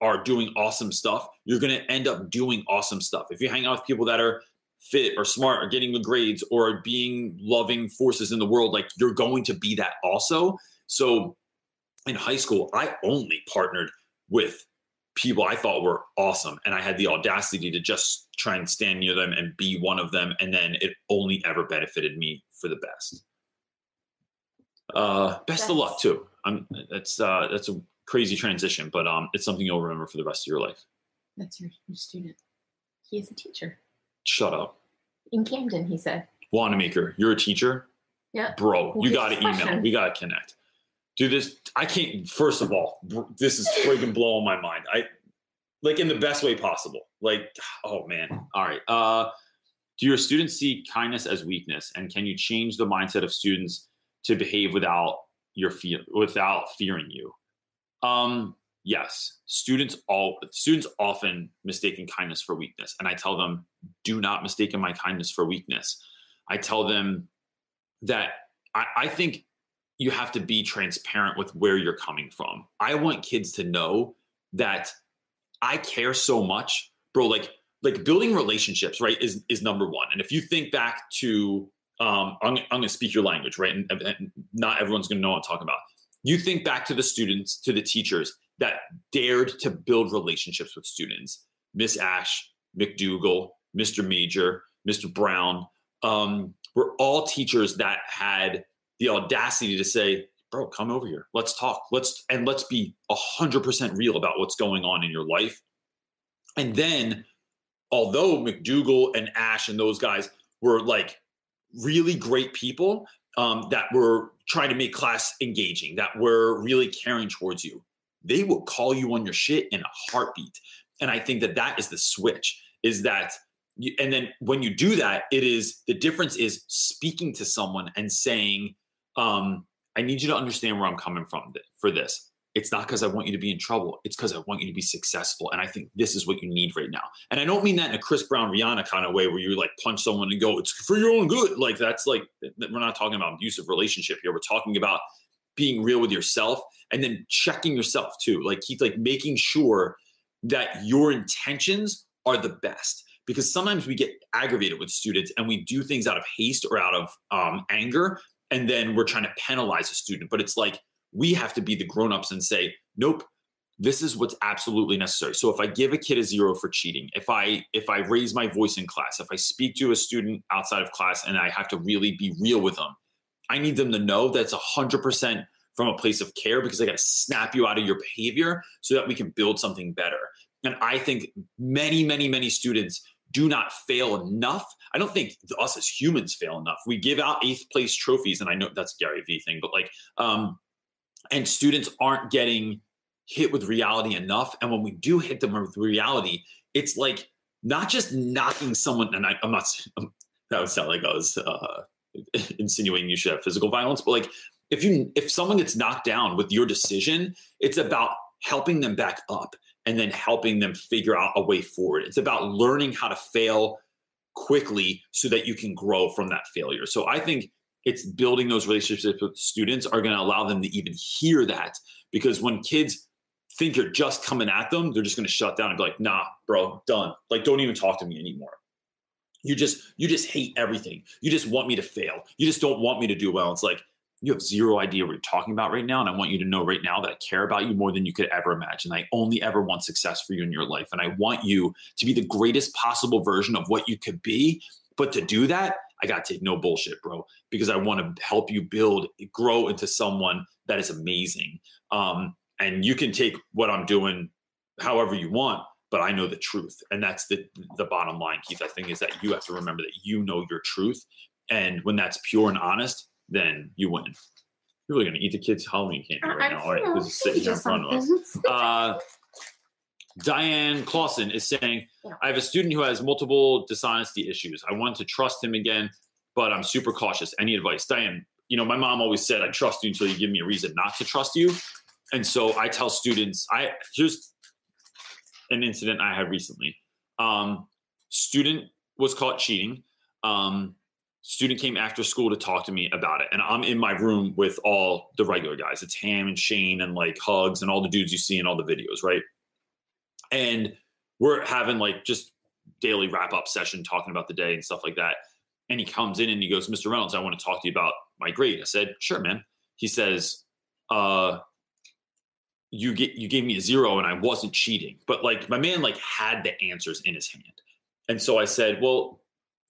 are doing awesome stuff, you're going to end up doing awesome stuff. If you hang out with people that are fit or smart or getting good grades or being loving forces in the world, like you're going to be that also. So in high school, I only partnered with people I thought were awesome. And I had the audacity to just try and stand near them and be one of them. And then it only ever benefited me for the best. Uh, best that's, of luck too. I'm that's uh, that's a crazy transition, but um, it's something you'll remember for the rest of your life. That's your, your student. He is a teacher Shut up, in Camden. He said. Wanamaker. You're a teacher, Yeah. bro. You got to email. We got to connect. Dude, this I can't. First of all, this is freaking blowing my mind. I like in the best way possible. Like, oh man. All right. Uh, do your students see kindness as weakness, and can you change the mindset of students to behave without your fear, without fearing you? Um, yes. Students all students often mistaken kindness for weakness, and I tell them, do not mistake my kindness for weakness. I tell them that I, I think you have to be transparent with where you're coming from. I want kids to know that I care so much, bro. Like, like building relationships, right, is is number one. And if you think back to, um, I'm, I'm gonna speak your language, right, and, and not everyone's gonna know what I'm talking about. You think back to the students, to the teachers that dared to build relationships with students, Miss Ash, McDougal, Mr. Major, Mr. Brown, um, were all teachers that had the audacity to say, bro, come over here. Let's talk. Let's and let's be hundred percent real about what's going on in your life. And then, although McDougal and Ash and those guys were like really great people um, that were trying to make class engaging, that were really caring towards you, they will call you on your shit in a heartbeat. And I think that that is the switch. Is that you, and then when you do that, it is the difference is speaking to someone and saying, um, I need you to understand where I'm coming from th- for this. It's not because I want you to be in trouble. It's because I want you to be successful. And I think this is what you need right now. And I don't mean that in a Chris Brown Rihanna kind of way where you like punch someone and go, it's for your own good. Like that's like, we're not talking about abusive relationship here. We're talking about being real with yourself and then checking yourself too. Like keep like making sure that your intentions are the best because sometimes we get aggravated with students and we do things out of haste or out of um, anger and then we're trying to penalize a student. But it's like we have to be the grown-ups and say nope this is what's absolutely necessary. So if i give a kid a zero for cheating if i if i raise my voice in class if i speak to a student outside of class and i have to really be real with them i need them to know that's 100% from a place of care because i got to snap you out of your behavior so that we can build something better. And i think many many many students do not fail enough. I don't think us as humans fail enough. We give out eighth place trophies, and I know that's Gary Vee thing, but like, um, and students aren't getting hit with reality enough. And when we do hit them with reality, it's like not just knocking someone. And I, I'm not. I'm, [LAUGHS] that would sound like I was uh, [LAUGHS] insinuating you should have physical violence, but like if you if someone gets knocked down with your decision, it's about helping them back up and then helping them figure out a way forward. It's about learning how to fail quickly so that you can grow from that failure. So I think it's building those relationships with students are going to allow them to even hear that because when kids think you're just coming at them, they're just going to shut down and be like, "Nah, bro, done. Like don't even talk to me anymore." You just you just hate everything. You just want me to fail. You just don't want me to do well. It's like you have zero idea what you're talking about right now. And I want you to know right now that I care about you more than you could ever imagine. I only ever want success for you in your life. And I want you to be the greatest possible version of what you could be. But to do that, I got to take no bullshit, bro, because I want to help you build, grow into someone that is amazing. Um, and you can take what I'm doing however you want, but I know the truth. And that's the, the bottom line, Keith, I think, is that you have to remember that you know your truth. And when that's pure and honest, then you win. People are gonna eat the kids' Halloween candy right now. All right, this is sitting here in front of us. [LAUGHS] Uh, Diane Clausen is saying, I have a student who has multiple dishonesty issues. I want to trust him again, but I'm super cautious. Any advice? Diane, you know, my mom always said, I trust you until you give me a reason not to trust you. And so I tell students, I here's an incident I had recently. Um, student was caught cheating. Um, student came after school to talk to me about it. And i'm in my room with all the regular guys. It's ham and shane and like hugs and all the dudes you see in all the videos right? And we're having like just daily wrap up session talking about the day and stuff like that. And he comes in and he goes mr reynolds i want to talk to you about my grade. I said sure man. He says uh you get you gave me a zero and i wasn't cheating. But like my man like had the answers in his hand. And so i said well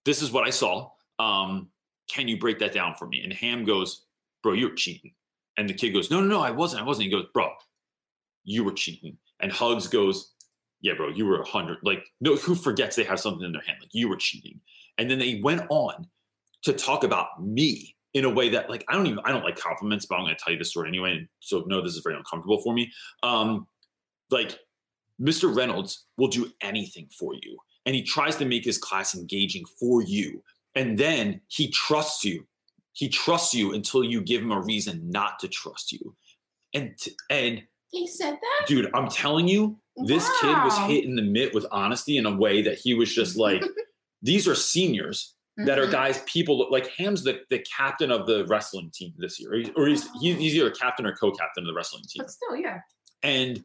this is what i saw um, can you break that down for me? And Ham goes, bro, you're cheating. And the kid goes, no, no, no, I wasn't. I wasn't. He goes, bro, you were cheating. And Hugs goes, yeah, bro, you were a hundred. Like, no, who forgets they have something in their hand? Like, you were cheating. And then they went on to talk about me in a way that, like, I don't even, I don't like compliments, but I'm going to tell you this story anyway. And so, no, this is very uncomfortable for me. Um, like, Mr. Reynolds will do anything for you. And he tries to make his class engaging for you. And then he trusts you. He trusts you until you give him a reason not to trust you. And, and, He said that? dude, I'm telling you, this kid was hit in the mitt with honesty in a way that he was just like, [LAUGHS] these are seniors that are Mhm. guys people like Ham's the, the captain of the wrestling team this year, or he's, or he's, he's he's either captain or co-captain of the wrestling team. But still, yeah. And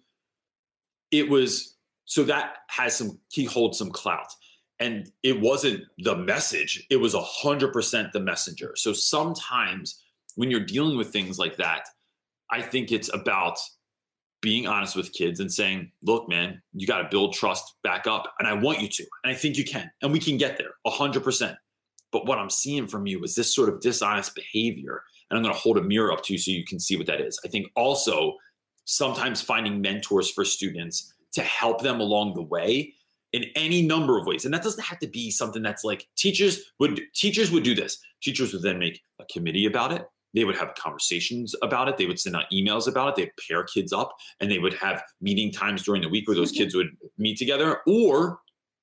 it was so that has some he holds some clout. And it wasn't the message, it was a hundred percent the messenger. So sometimes when you're dealing with things like that, I think it's about being honest with kids and saying, look, man, you got to build trust back up. And I want you to. And I think you can. And we can get there a 100%. But what I'm seeing from you is this sort of dishonest behavior. And I'm going to hold a mirror up to you so you can see what that is. I think also sometimes finding mentors for students to help them along the way in any number of ways. And that doesn't have to be something that's like teachers would teachers would do this. Teachers would then make a committee about it. They would have conversations about it. They would send out emails about it. They'd pair kids up and they would have meeting times during the week where those kids would meet together. Or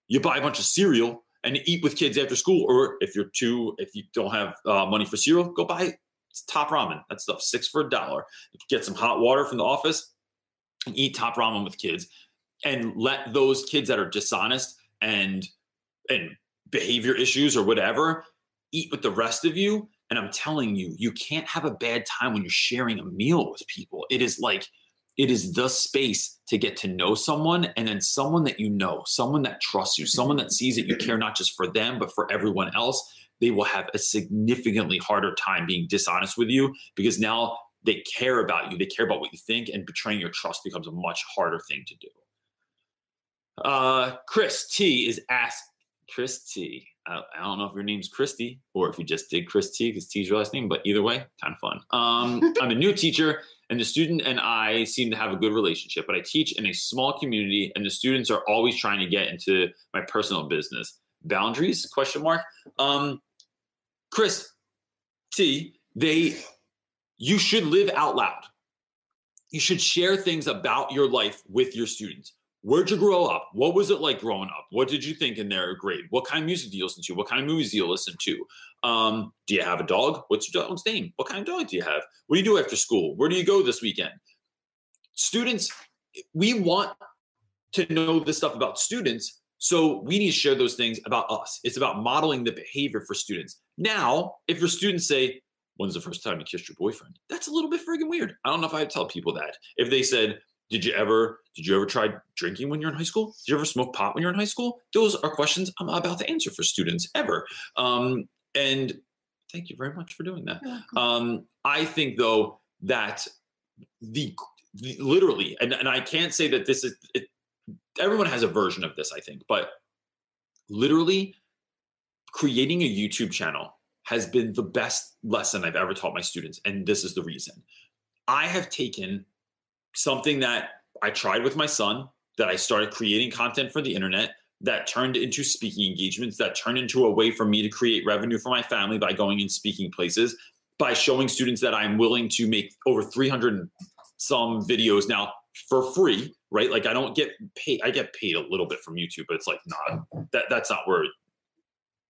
you buy a bunch of cereal and eat with kids after school. Or if you're too, if you don't have uh, money for cereal, go buy top ramen. That stuff six for a dollar. Get some hot water from the office and eat top ramen with kids and let those kids that are dishonest and and behavior issues or whatever eat with the rest of you. And i'm telling you you can't have a bad time when you're sharing a meal with people. It is like it is the space to get to know someone and then someone that you know someone that trusts you someone that sees that you care not just for them but for everyone else they will have a significantly harder time being dishonest with you because now they care about you. They care about what you think and betraying your trust becomes a much harder thing to do uh, Chris T is asked Chris T. I, I don't know if your name's Christy or if you just did Chris T because T's your last name, but either way, kind of fun. Um, [LAUGHS] I'm a new teacher, and the student and I seem to have a good relationship. But I teach in a small community, and the students are always trying to get into my personal business. Boundaries? Question mark. Um, Chris T. They, you should live out loud. You should share things about your life with your students. Where'd you grow up? What was it like growing up? What did you think in their grade? What kind of music do you listen to? What kind of movies do you listen to? Um, do you have a dog? What's your dog's name? What kind of dog do you have? What do you do after school? Where do you go this weekend? Students, we want to know this stuff about students. So we need to share those things about us. It's about modeling the behavior for students. Now, if your students say, When's the first time you kissed your boyfriend? That's a little bit friggin' weird. I don't know if I tell people that. If they said, did you ever did you ever try drinking when you're in high school? Did you ever smoke pot when you're in high school? Those are questions i'm about to answer for students ever. Um, and thank you very much for doing that. Um, i think though that the, the literally and, and i can't say that this is it, everyone has a version of this i think but literally creating a youtube channel has been the best lesson i've ever taught my students and this is the reason. I have taken something that I tried with my son, that I started creating content for the internet, that turned into speaking engagements, that turned into a way for me to create revenue for my family by going and speaking places, by showing students that I'm willing to make over 300 some videos now for free, right? Like I don't get paid, I get paid a little bit from YouTube, but it's like not that that's not where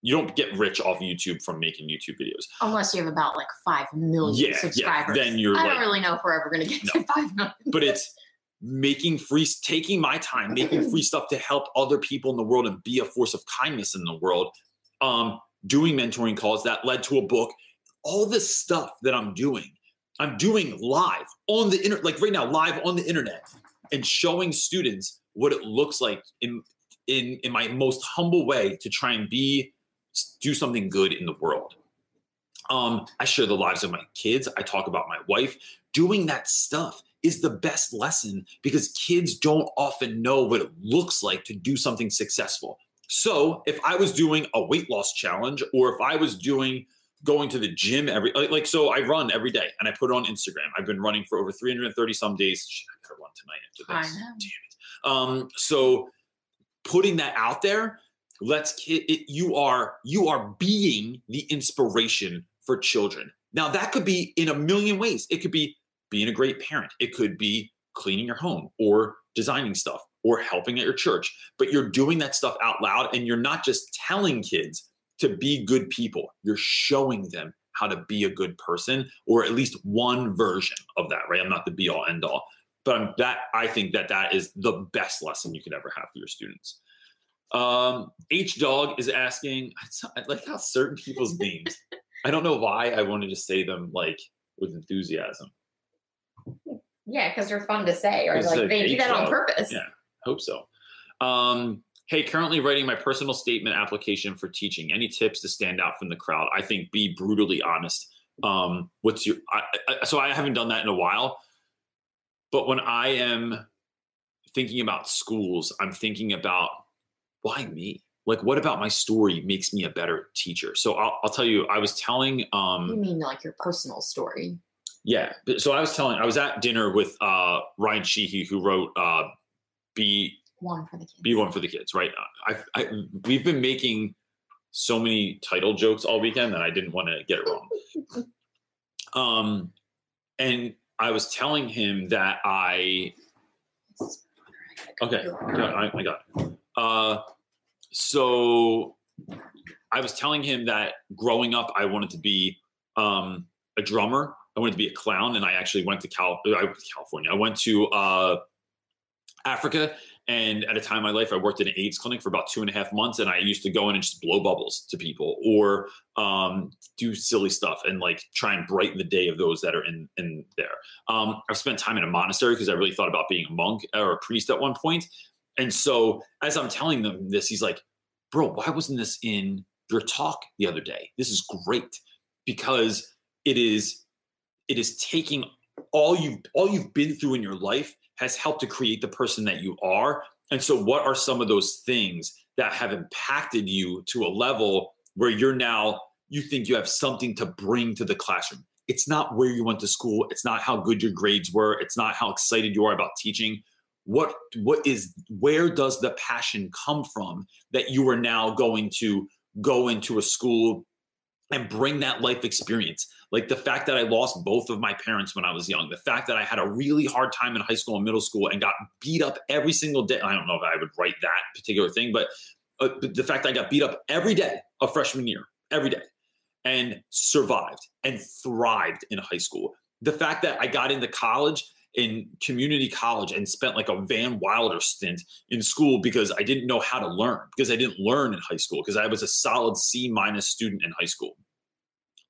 you don't get rich off YouTube from making YouTube videos. Unless you have about like 5 million Yeah, yeah, subscribers. then you're I like- don't really know if we're ever going to get No. to 5 million. but it's [LAUGHS] making free taking my time making free stuff to help other people in the world and be a force of kindness in the world um doing mentoring calls that led to a book all this stuff that i'm doing i'm doing live on the internet like right now live on the internet and showing students what it looks like in in in my most humble way to try and be do something good in the world um i share the lives of my kids i talk about my wife doing that stuff is the best lesson because kids don't often know what it looks like to do something successful. So, if I was doing a weight loss challenge or if I was doing going to the gym every like, like so I run every day and I put it on Instagram. I've been running for over 330 some days. Shit, I gotta run tonight after this. I know. Damn it. Um, so putting that out there let's it, you are you are being the inspiration for children. Now that could be in a million ways. It could be being a great parent. It could be cleaning your home or designing stuff or helping at your church. But you're doing that stuff out loud and you're not just telling kids to be good people. You're showing them how to be a good person or at least one version of that right? I'm not the be all end all. But I'm, that i think that that is the best lesson you could ever have for your students um, H Dog is asking, I like how certain people's [LAUGHS] names. I don't know why I wanted to say them like with enthusiasm. Yeah, because they're fun to say, or like like they do that on purpose. Yeah. Hope so. Um, hey, currently writing my personal statement application for teaching. Any tips to stand out from the crowd? I think be brutally honest. Um, what's your? I, I, so I haven't done that in a while, but when I am thinking about schools, I'm thinking about why me? Like, what about my story makes me a better teacher? So I'll, I'll tell you. I was telling. Um, You mean like your personal story? yeah. So I was telling, I was at dinner with uh, Ryan Sheehy, who wrote uh, "Be One for the kids. Be One for the Kids." Right? I, I we've been making so many title jokes all weekend that I didn't want to get it wrong. [LAUGHS] Um, and I was telling him that I Okay, got- I, I got it. Uh, so I was telling him that growing up, I wanted to be um, a drummer. I wanted to be a clown, and I actually went to Cal- California. I went to uh, Africa, and at a time in my life, I worked in an AIDS clinic for about two and a half months, and I used to go in and just blow bubbles to people or um, do silly stuff and like try and brighten the day of those that are in in there. Um, I've spent time in a monastery because I really thought about being a monk or a priest at one point. And so as I'm telling them this, he's like, bro, why wasn't this in your talk the other day? This is great because it is it is taking all you've all you've been through in your life has helped to create the person that you are. And so what are some of those things that have impacted you to a level where you're now you think you have something to bring to the classroom? It's not where you went to school, it's not how good your grades were, it's not how excited you are about teaching what what is where does the passion come from that you are now going to go into a school and bring that life experience? Like the fact that i lost both of my parents when i was young the fact that i had a really hard time in high school and middle school and got beat up every single day i don't know if i would write that particular thing but, uh, but the fact i got beat up every day of freshman year every day and survived and thrived in high school. The fact that i got into college in community college and spent like a Van Wilder stint in school because I didn't know how to learn because I didn't learn in high school because I was a solid C minus student in high school.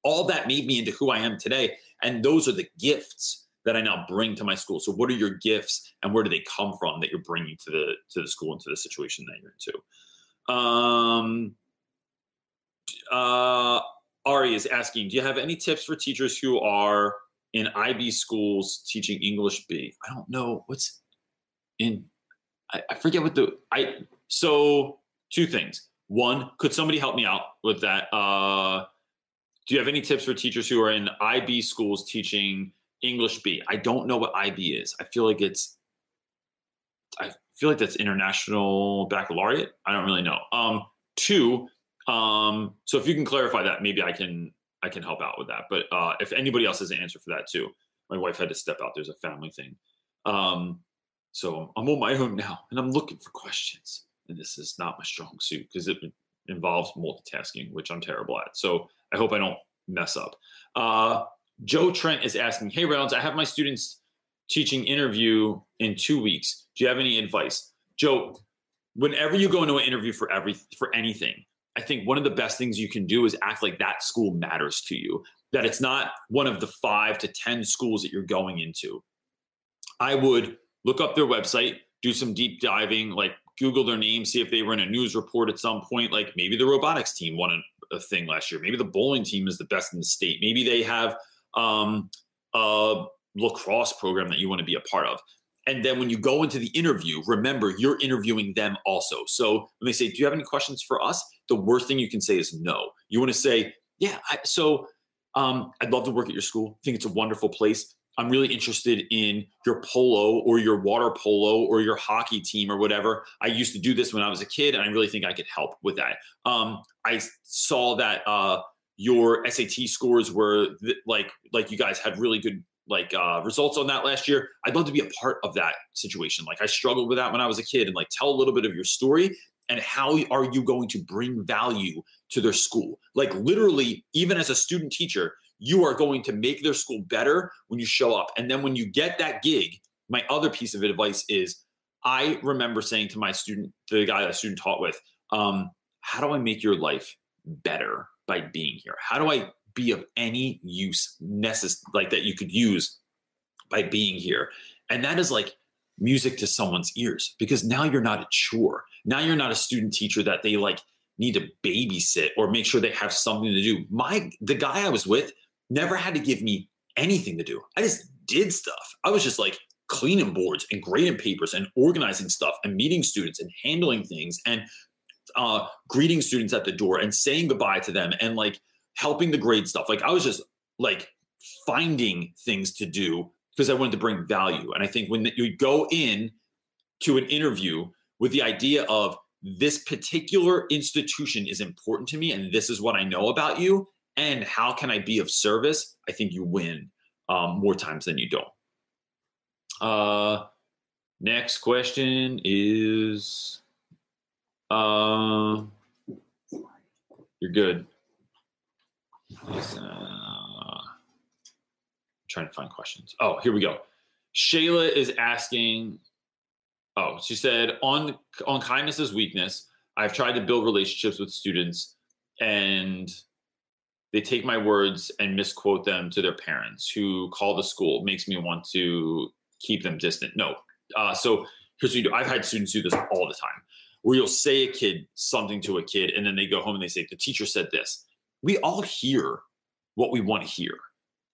All that made me into who I am today. And those are the gifts that I now bring to my school. So what are your gifts and where do they come from that you're bringing to the to the school and to the situation that you're into? Um uh Ari is asking, do you have any tips for teachers who are in IB schools teaching English B. I don't know what's in. I, I, forget what the I. So two things. One, could somebody help me out with that? Uh, do you have any tips for teachers who are in IB schools teaching English B? I don't know what IB is. I feel like it's. I feel like that's international baccalaureate. I don't really know. Um, two. Um, so if you can clarify that, maybe I can I can help out with that. But uh, if anybody else has an answer for that too, my wife had to step out. There's a family thing. Um, so I'm on my own now and I'm looking for questions. And this is not my strong suit because it involves multitasking, which I'm terrible at. So I hope I don't mess up. Uh, Joe Trent is asking, Hey, Reynolds, I have my students teaching interview in two weeks. Do you have any advice? Joe, whenever you go into an interview for every for anything, I think one of the best things you can do is act like that school matters to you, that it's not one of the five to 10 schools that you're going into. I would look up their website, do some deep diving, like Google their name, see if they were in a news report at some point. Like maybe the robotics team won a, thing last year. Maybe the bowling team is the best in the state. Maybe they have um, a lacrosse program that you want to be a part of. And then when you go into the interview, remember you're interviewing them also. So when they say, Do you have any questions for us? The worst thing you can say is no. You want to say, Yeah. I, so um, I'd love to work at your school. I think it's a wonderful place. I'm really interested in your polo or your water polo or your hockey team or whatever. I used to do this when I was a kid, and I really think I could help with that. Um, I saw that uh, your SAT scores were th- like like you guys had really good like uh, results on that last year. I'd love to be a part of that situation. Like I struggled with that when I was a kid, and like tell a little bit of your story and how are you going to bring value to their school? Like literally, even as a student teacher, you are going to make their school better when you show up. And then when you get that gig, my other piece of advice is I remember saying to my student, the guy that student taught with, um, how do I make your life better by being here? How do I be of any use necess- like that you could use by being here? And that is like music to someone's ears because now you're not a chore. Now you're not a student teacher that they like need to babysit or make sure they have something to do. My the guy I was with never had to give me anything to do. I just did stuff. I was just like cleaning boards and grading papers and organizing stuff and meeting students and handling things and uh, greeting students at the door and saying goodbye to them and like helping the grade stuff. Like I was just like finding things to do because I wanted to bring value. And I think when you go in to an interview with the idea of this particular institution is important to me and this is what I know about you, and how can I be of service? I think you win um, more times than you don't. Uh, next question is uh, you're good. Uh, trying to find questions. Oh, here we go. Shayla is asking. Oh, she said on on kindness is weakness. I've tried to build relationships with students, and they take my words and misquote them to their parents who call the school makes me want to keep them distant no uh, so here's what you do i've had students do this all the time where you'll say a kid something to a kid and then they go home and they say the teacher said this we all hear what we want to hear.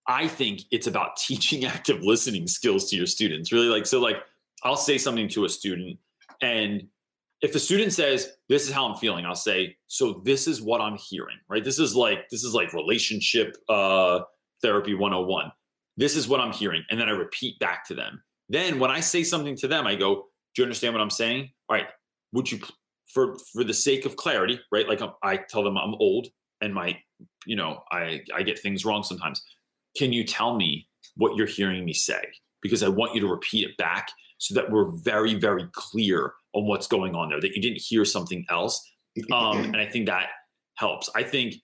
I think it's about [LAUGHS] teaching active listening skills to your students really like so like i'll say something to a student and if the student says this is how i'm feeling i'll say so this is what i'm hearing right? This is like this is like relationship uh therapy 101 this is what i'm hearing and then i repeat back to them. Then when i say something to them i go do you understand what i'm saying? All right would you for for the sake of clarity right like i tell them i'm old and my you know i i get things wrong sometimes can you tell me what you're hearing me say because i want you to repeat it back so that we're very very clear on what's going on there, that you didn't hear something else. Um, [LAUGHS] and I think that helps. I think,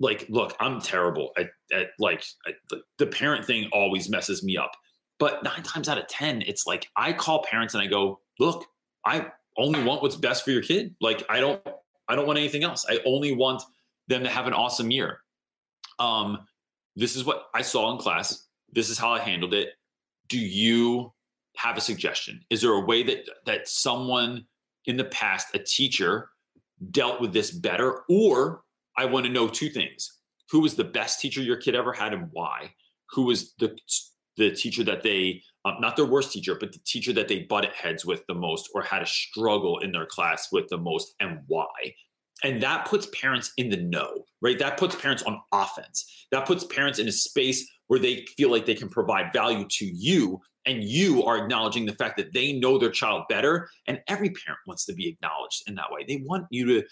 like, look, I'm terrible at, at like, at the, the parent thing always messes me up. But nine times out of 10, it's like I call parents and I go, look, I only want what's best for your kid. Like, I don't, I don't want anything else. I only want them to have an awesome year. Um, this is what I saw in class. This is how I handled it. Do you have a suggestion? Is there a way that that someone in the past, a teacher, dealt with this better? Or I want to know two things: who was the best teacher your kid ever had, and why? Who was the the teacher that they um, not their worst teacher, but the teacher that they butted heads with the most, or had a struggle in their class with the most, and why? And that puts parents in the know, right? That puts parents on offense. That puts parents in a space where they feel like they can provide value to you and you are acknowledging the fact that they know their child better and every parent wants to be acknowledged in that way they want you to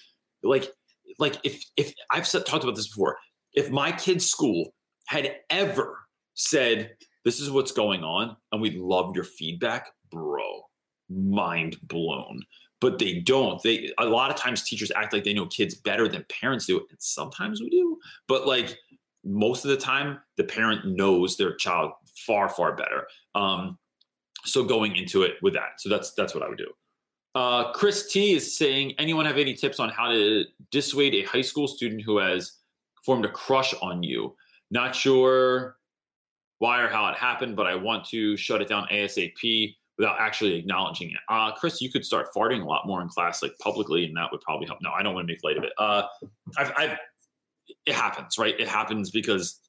like like if if i've talked about this before if my kid's school had ever said this is what's going on and we love your feedback bro mind blown but they don't. They a lot of times teachers act like they know kids better than parents do and sometimes we do but like most of the time the parent knows their child far far better um, so going into it with that. So that's that's what i would do. Uh, chris t is saying anyone have any tips on how to dissuade a high school student who has formed a crush on you? Not sure why or how it happened but i want to shut it down asap without actually acknowledging it uh, chris you could start farting a lot more in class like publicly and that would probably help no i don't want to make light of it uh, I've, I've it happens, right? It happens because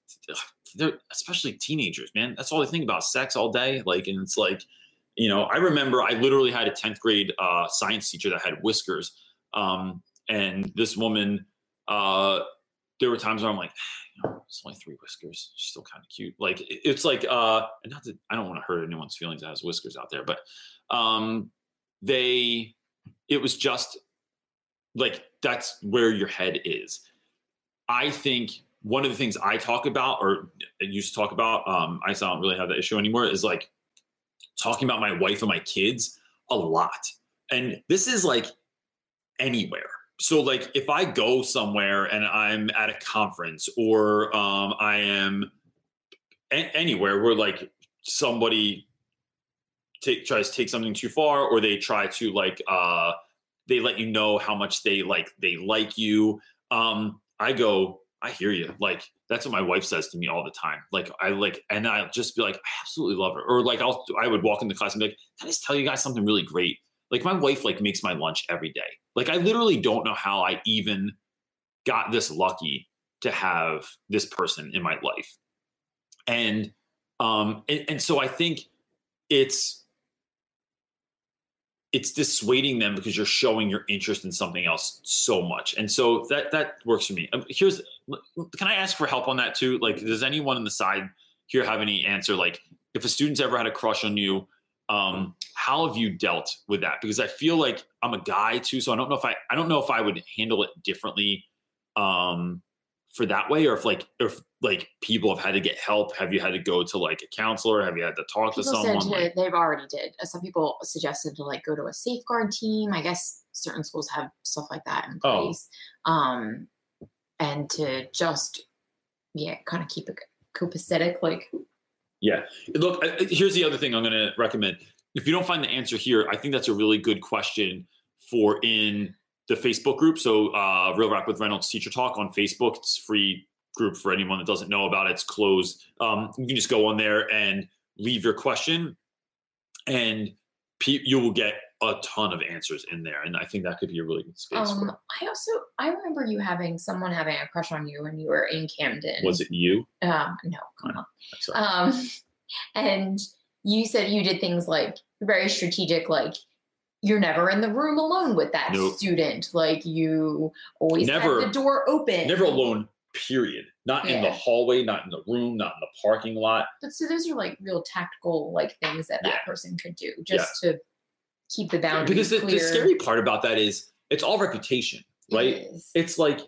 they're especially teenagers, man. That's all they think about sex all day. Like, and it's like, you know, I remember I literally had a 10th grade uh, science teacher that had whiskers. Um, and this woman, uh, there were times where I'm like, know, it's only three whiskers. She's still kind of cute. Like it's like uh not that I don't want to hurt anyone's feelings that has whiskers out there, but um they it was just like that's where your head is. I think one of the things I talk about or used to talk about, um, I don't really have that issue anymore, is like talking about my wife and my kids a lot. And this is like anywhere. So like if I go somewhere and I'm at a conference or um, I am a- anywhere where like somebody take tries to take something too far or they try to like uh they let you know how much they like they like you um i go i hear you like that's what my wife says to me all the time. Like i like and i'll just be like i absolutely love her. Or like i'll i would walk in the class and be like can i just tell you guys something really great like my wife like makes my lunch every day. Like i literally don't know how i even got this lucky to have this person in my life. And um and, and so i think it's it's dissuading them because you're showing your interest in something else so much. And so that that works for me. Um, here's can i ask for help on that too? Like does anyone on the side here have any answer? Like if a student's ever had a crush on you um how have you dealt with that because i feel like i'm a guy too so i don't know if i i don't know if i would handle it differently um for that way or if like if like people have had to get help have you had to go to like a counselor have you had to talk to someone said like, they've already did. Uh, Some people suggested to like go to a safeguard team. I guess certain schools have stuff like that in Oh. place. Um, and to just yeah, kind of keep it copacetic. Like Yeah. Look, here's the other thing I'm going to recommend. If you don't find the answer here, I think that's a really good question for in the Facebook group. So, uh, Real Rap with Reynolds Teacher Talk on Facebook. It's free group for anyone that doesn't know about it. It's closed. Um, you can just go on there and leave your question, and pe- you will get a ton of answers in there. And I think that could be a really good space. um. I also I remember you having someone having a crush on you when you were in Camden. Was it you? Um, no, come on. Um, [LAUGHS] and you said you did things like very strategic, like you're never in the room alone with that Nope. student. Like you always Never- have the door open. Never alone. Period. Not in the hallway. Not in the room. Not in the parking lot. But so those are like real tactical like things that Yeah. that person could do just to keep the boundaries because the, the scary part about that is it's all reputation right? is. it's like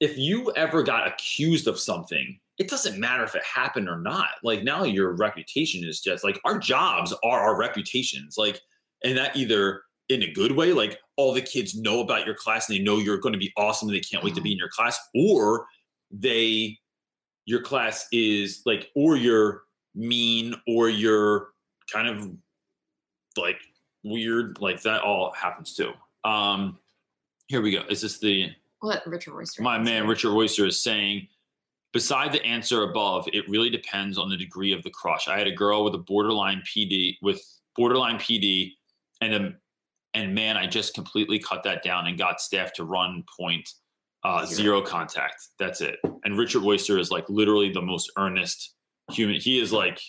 if you ever got accused of something it doesn't matter if it happened or not. Like now your reputation is just like our jobs are our reputations like and that either in a good way like all the kids know about your class and they know you're going to be awesome and they can't wait to be in your class or they your class is like or you're mean or you're kind of like weird like that all happens too. Um here we go. Is this the Let Richard Royster. my man Richard Royster is saying beside the answer above it really depends on the degree of the crush. I had a girl with a borderline pd with borderline pd and a, and man i just completely cut that down and got staff to run point uh, Zero. zero contact. That's it. And Richard Royster is like literally the most earnest human. He is like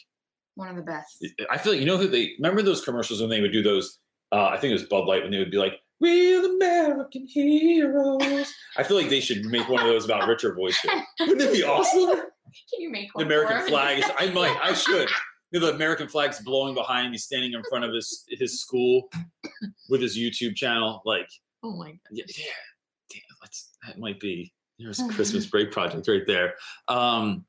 One of the best. I feel like you know who they remember those commercials when they would do those. Uh, I think it was Bud Light when they would be like "Real American Heroes." I feel like they should make one of those about Richard Royster. Wouldn't it be awesome? Can you make The? American flag. Is, I might. I [LAUGHS] should. You know, the American flag's blowing behind. He's standing in front of his his school with his YouTube channel. Like, oh my god. yeah, yeah damn, let's, that might be there's a Christmas break project right there. Um,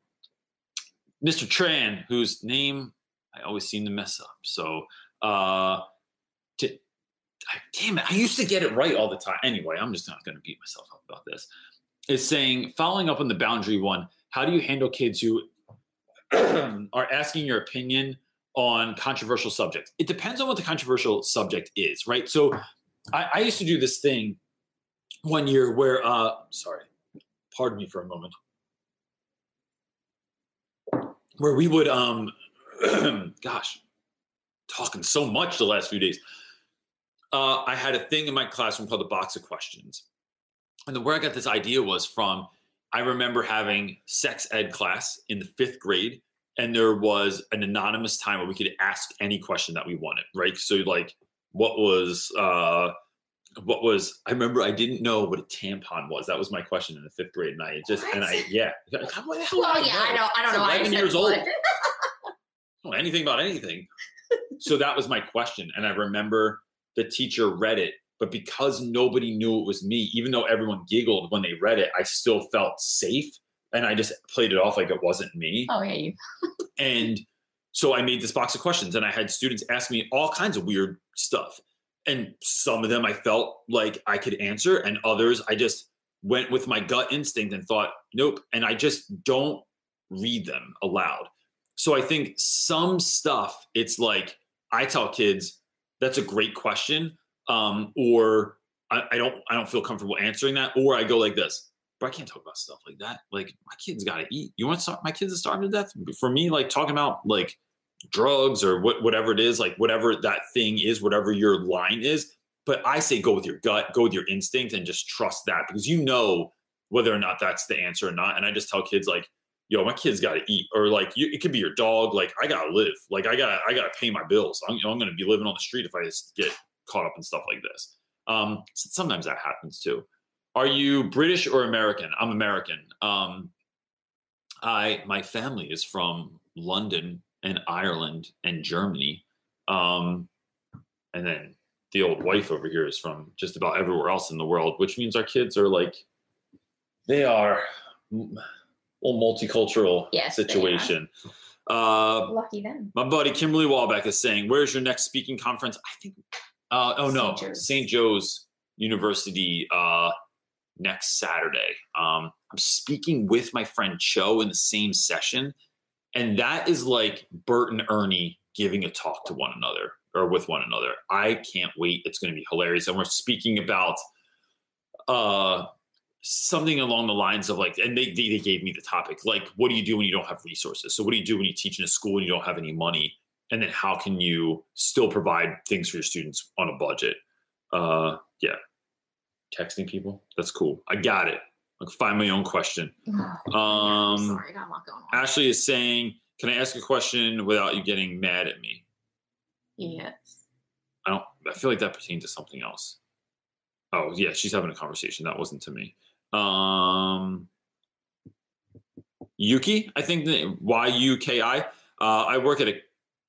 Mr. Tran, whose name I always seem to mess up. So, uh, to, I, damn it, I used to get it right all the time. Anyway, I'm just not going to beat myself up about this. Is saying, following up on the boundary one, how do you handle kids who [CLEARS THROAT] are asking your opinion on controversial subjects? It depends on what the controversial subject is, right? So, I, I used to do this thing one year where, uh, sorry, pardon me for a moment, where we would, um, [CLEARS THROAT] gosh, talking so much the last few days. Uh, I had a thing in my classroom called the box of questions. And the where I got this idea was from, I remember having sex ed class in the fifth grade, and there was an anonymous time where we could ask any question that we wanted, right? So, like, what was, uh, what was I remember I didn't know what a tampon was. That was my question in the fifth grade, and I just and I yeah. What the hell Well, yeah, I know. I don't know. Eleven years old. I don't know anything about anything. so that was my question, and I remember the teacher read it, but because nobody knew it was me, even though everyone giggled when they read it, I still felt safe, and I just played it off like it wasn't me. Oh yeah, you. And so I made this box of questions and I had students ask me all kinds of weird stuff. And some of them I felt like I could answer, and others I just went with my gut instinct and thought, nope. And I just don't read them aloud. So I think some stuff, it's like I tell kids, that's a great question. Um, or I, I don't I don't feel comfortable answering that. Or I go like this, but I can't talk about stuff like that. Like my kids got to eat. You want to start my kids to starve to death? For me, like talking about like drugs or what whatever it is, like whatever that thing is, whatever your line is. But I say go with your gut, go with your instinct, and just trust that because you know whether or not that's the answer or not. And I just tell kids like, yo, my kids got to eat, or like you, it could be your dog. Like I gotta live. Like I gotta I gotta pay my bills. I'm, I'm gonna be living on the street if I just get caught up in stuff like this. Um, sometimes that happens too. Are you British or American? I'm American. Um, I my family is from London and Ireland and Germany, um, and then the old wife over here is from just about everywhere else in the world, which means our kids are like they are a multicultural Yes, situation. Uh, Lucky them. my buddy Kimberly Walbeck is saying, "Where's your next speaking conference?" I think. Uh, oh no, St. Joe's. St. Joe's University uh, next Saturday. Um, I'm speaking with my friend Cho in the same session, and that is like Bert and Ernie giving a talk to one another or with one another. I can't wait. It's going to be hilarious, and we're speaking about uh something along the lines of like and they, they they gave me the topic like what do you do when you don't have resources? So what do you do when you teach in a school and you don't have any money? And then how can you still provide things for your students on a budget? Uh yeah. Texting people? That's cool. I got it like find my own question. [SIGHS] Um sorry, I got a lot going on. ashley is saying can i ask a question without you getting mad at me? Yes. i don't i feel like that pertains to something else. Oh yeah she's having a conversation. That wasn't to me. Um yuki i think the y-u-k-i uh, i work at a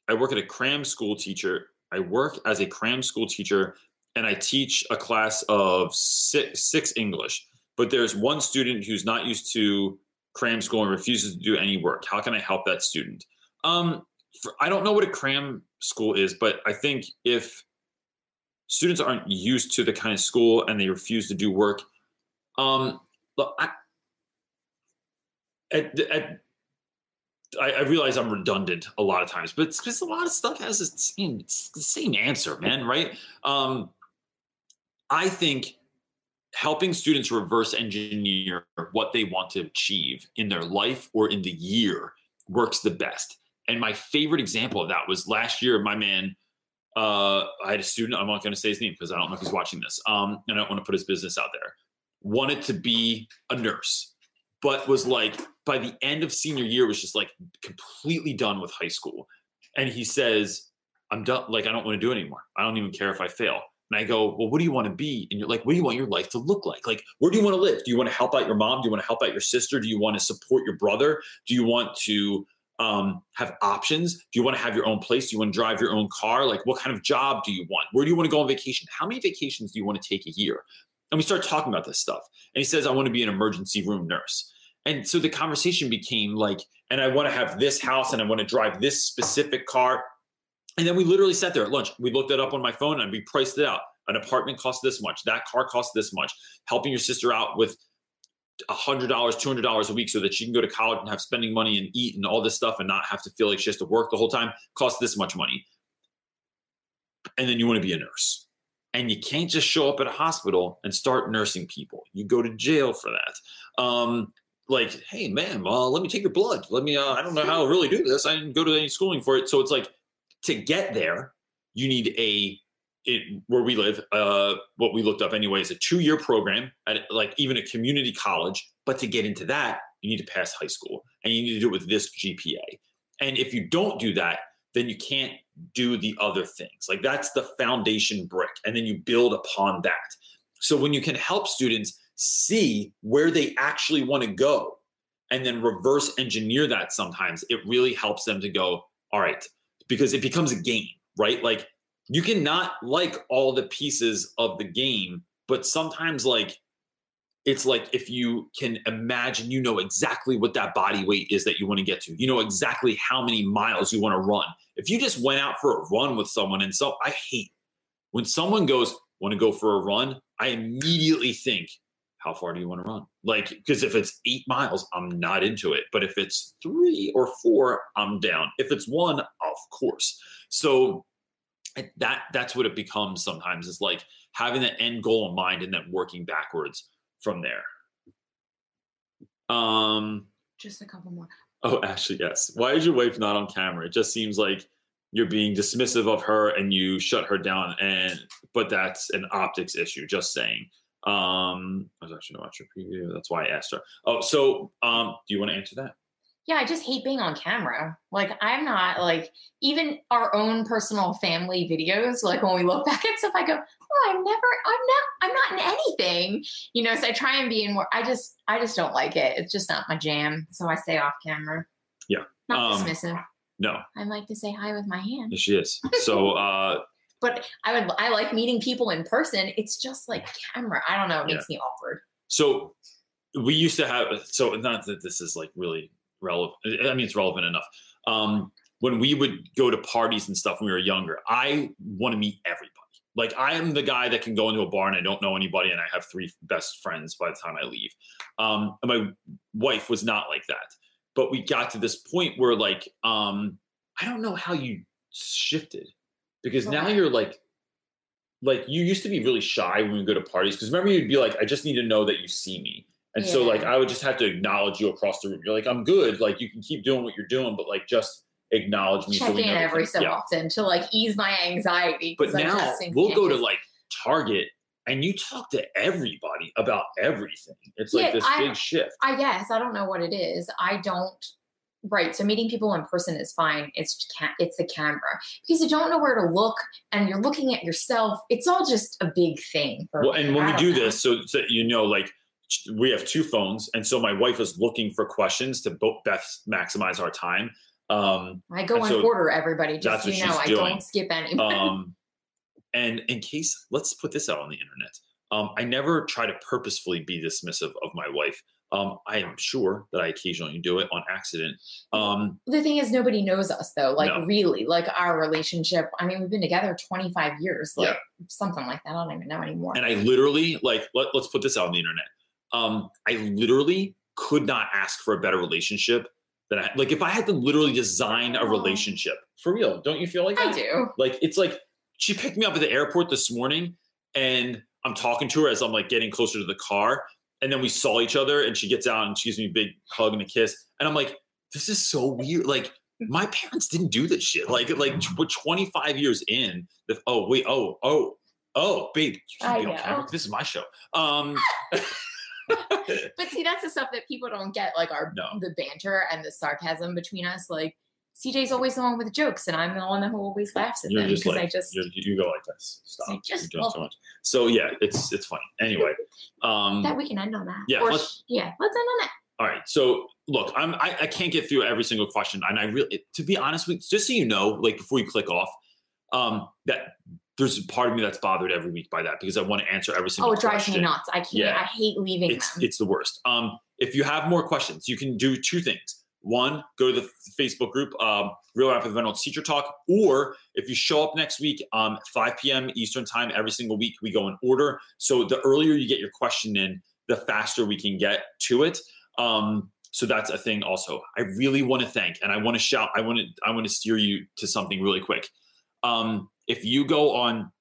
i work at a cram school teacher. I work as a cram school teacher and i teach a class of six, six english but there's one student who's not used to cram school and refuses to do any work how can i help that student um for, i don't know what a cram school is but i think if students aren't used to the kind of school and they refuse to do work um look, I, at, at, I, I realize I'm redundant a lot of times, but it's because a lot of stuff has the same, the same answer, man. Right? Um, I think helping students reverse engineer what they want to achieve in their life or in the year works the best. And my favorite example of that was last year. My man, uh, I had a student. I'm not going to say his name because I don't know if he's watching this. Um, and I don't want to put his business out there. Wanted to be a nurse, but was like by the end of senior year was just like completely done with high school. And he says, "I'm done. Like I don't want to do it anymore. I don't even care if I fail." And I go, "Well, what do you want to be?" And you're like, "What do you want your life to look like? Like, where do you want to live? Do you want to help out your mom? Do you want to help out your sister? Do you want to support your brother? Do you want to um, have options? Do you want to have your own place? Do you want to drive your own car? Like, what kind of job do you want? Where do you want to go on vacation? How many vacations do you want to take a year? And we start talking about this stuff. And he says, I want to be an emergency room nurse. And so the conversation became like, and I want to have this house and I want to drive this specific car. And then we literally sat there at lunch. We looked it up on my phone and we priced it out. An apartment costs this much. That car costs this much. Helping your sister out with $100, $200 a week so that she can go to college and have spending money and eat and all this stuff and not have to feel like she has to work the whole time costs this much money. And then you want to be a nurse. And you can't just show up at a hospital and start nursing people. You go to jail for that. Um, like, hey, ma'am, uh, let me take your blood. Let me, uh, I don't know how to really do this. I didn't go to any schooling for it. So it's like to get there, you need a, it, where we live, uh, what we looked up anyway is a two year program at like even a community college. But to get into that, you need to pass high school and you need to do it with this GPA. And if you don't do that, then you can't do the other things. Like that's the foundation brick. And then you build upon that. So when you can help students see where they actually want to go and then reverse engineer that sometimes, it really helps them to go, all right, because it becomes a game, right? Like you cannot like all the pieces of the game, but sometimes like it's like if you can imagine you know exactly what that body weight is that you want to get to. You know exactly how many miles you want to run. If you just went out for a run with someone and so i hate when someone goes want to go for a run? I immediately think how far do you want to run like because if it's eight miles i'm not into it but if it's three or four i'm down if it's one of course so that that's what it becomes sometimes is like having the end goal in mind and then working backwards from there. Um, just a couple more. Oh, actually, yes. Why is your wife not on camera? It just seems like you're being dismissive of her and you shut her down. And but that's an optics issue. Just saying. Um, I was actually not watching your preview. That's why I asked her. Oh, so um, do you want to answer that? yeah, I just hate being on camera. Like I'm not like even our own personal family videos. Like when we look back at stuff, I go, "Oh, I'm never, I'm not, I'm not in anything." You know, so I try and be in more. I just, I just don't like it. It's just not my jam. So I stay off camera. Yeah, not um, dismissive. No, I like to say hi with my hand. Yes, she is. So, [LAUGHS] uh, but I would, I like meeting people in person. It's just like camera. I don't know. It makes yeah. me awkward. So we used to have. So not that this is like really relevant. I mean, it's relevant enough. Um, when we would go to parties and stuff when we were younger, I want to meet everybody. Like I am the guy that can go into a bar and I don't know anybody, and I have three best friends by the time I leave. Um, and my wife was not like that, but we got to this point where like um, I don't know how you shifted because okay. now you're like like you used to be really shy when we go to parties because remember you'd be like I just need to know that you see me and yeah. so like I would just have to acknowledge you across the room. You're like, I'm good. Like you can keep doing what you're doing, but like just acknowledge me. Check so in every so yeah. often to like ease my anxiety. But now we'll go to like Target and you talk to everybody about everything. It's like yeah, this I, big shift. I guess I don't know what it is. I don't. Right. So meeting people in person is fine. It's it's the camera because you don't know where to look and you're looking at yourself. It's all just a big thing. well, and when we do know. this, so, so you know, like we have two phones, and so my wife is looking for questions to both best maximize our time. Um, I go on so order, everybody. Just so you know, I doing. don't skip any. [LAUGHS] um, and in case, let's put this out on the internet. Um, I never try to purposefully be dismissive of my wife. Um, I am sure that I occasionally do it on accident. Um, the thing is, nobody knows us though. Like no. really, like our relationship. I mean, we've been together 25 years, like yeah. something like that. I don't even know anymore. And I literally like let, let's put this out on the internet um, I literally could not ask for a better relationship than I like if I had to literally design a relationship for real. Don't you feel like that? I do. Like it's like she picked me up at the airport this morning and I'm talking to her as I'm like getting closer to the car. And then we saw each other and she gets out and she gives me a big hug and a kiss. And I'm like, this is so weird. Like my parents didn't do this shit. Like, like we're 25 years in. The, oh, wait, oh, oh, oh, babe, This is my show. Um [LAUGHS] but see, that's the stuff that people don't get, like our no. the banter and the sarcasm between us. Like CJ's always the one with jokes, and I'm the one who always laughs at You're them because like, I just you go like this. Stop. Just You're doing so much. So yeah, it's it's funny. Anyway, um, that we can end on that. Yeah, or, let's, yeah. Let's end on that. All right. So look, I'm I, I can't get through every single question, and I really, to be honest with, just so you know, like before you click off, um, that there's a part of me that's bothered every week by that because I want to answer every single. Oh, it drives question. me nuts. I can't. Yeah. I hate leaving it's, them. It's the worst. Um, if you have more questions, you can do two things. One, go to the Facebook group, um, Real Rap with Reynolds Teacher Talk, or if you show up next week, um, 5 p.m. Eastern Time every single week, we go in order. So the earlier you get your question in, the faster we can get to it. Um, so that's a thing. Also, I really want to thank, and I want to shout. I want to. I want to steer you to something really quick. Um, if you go on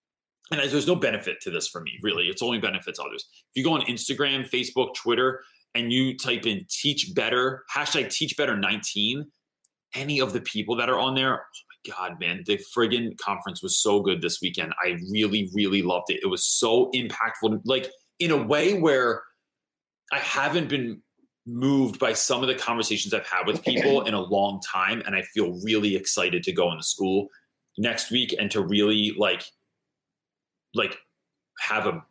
and there's no benefit to this for me, really. It's only benefits others. If you go on Instagram, Facebook, Twitter, and you type in teach better, hashtag teach better 19, any of the people that are on there, oh my God, man, the friggin' conference was so good this weekend. I really, really loved it. It was so impactful, like in a way where I haven't been moved by some of the conversations I've had with people in a long time. And I feel really excited to go into school next week and to really like, like have a,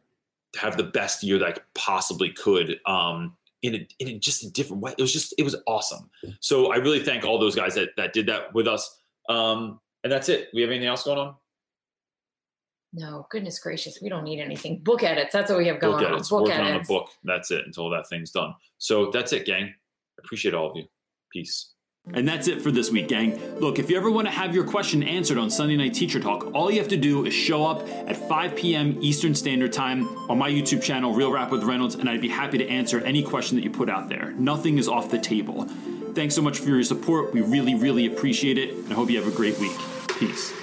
have the best year that I possibly could. Um, in a, in a just a different way. It was just, it was awesome. So I really thank all those guys that, that did that with us. Um, and that's it. We have anything else going on? No, goodness gracious, we don't need anything. Book edits. That's what we have going book on. edits. Book Working on a book. That's it until that thing's done. So that's it, gang. Appreciate all of you. Peace. And that's it for this week, gang. Look, if you ever want to have your question answered on Sunday Night Teacher Talk, all you have to do is show up at 5 p.m. Eastern Standard Time on my YouTube channel, Real Rap with Reynolds, and I'd be happy to answer any question that you put out there. Nothing is off the table. Thanks so much for your support. We really, really appreciate it, and I hope you have a great week. Peace.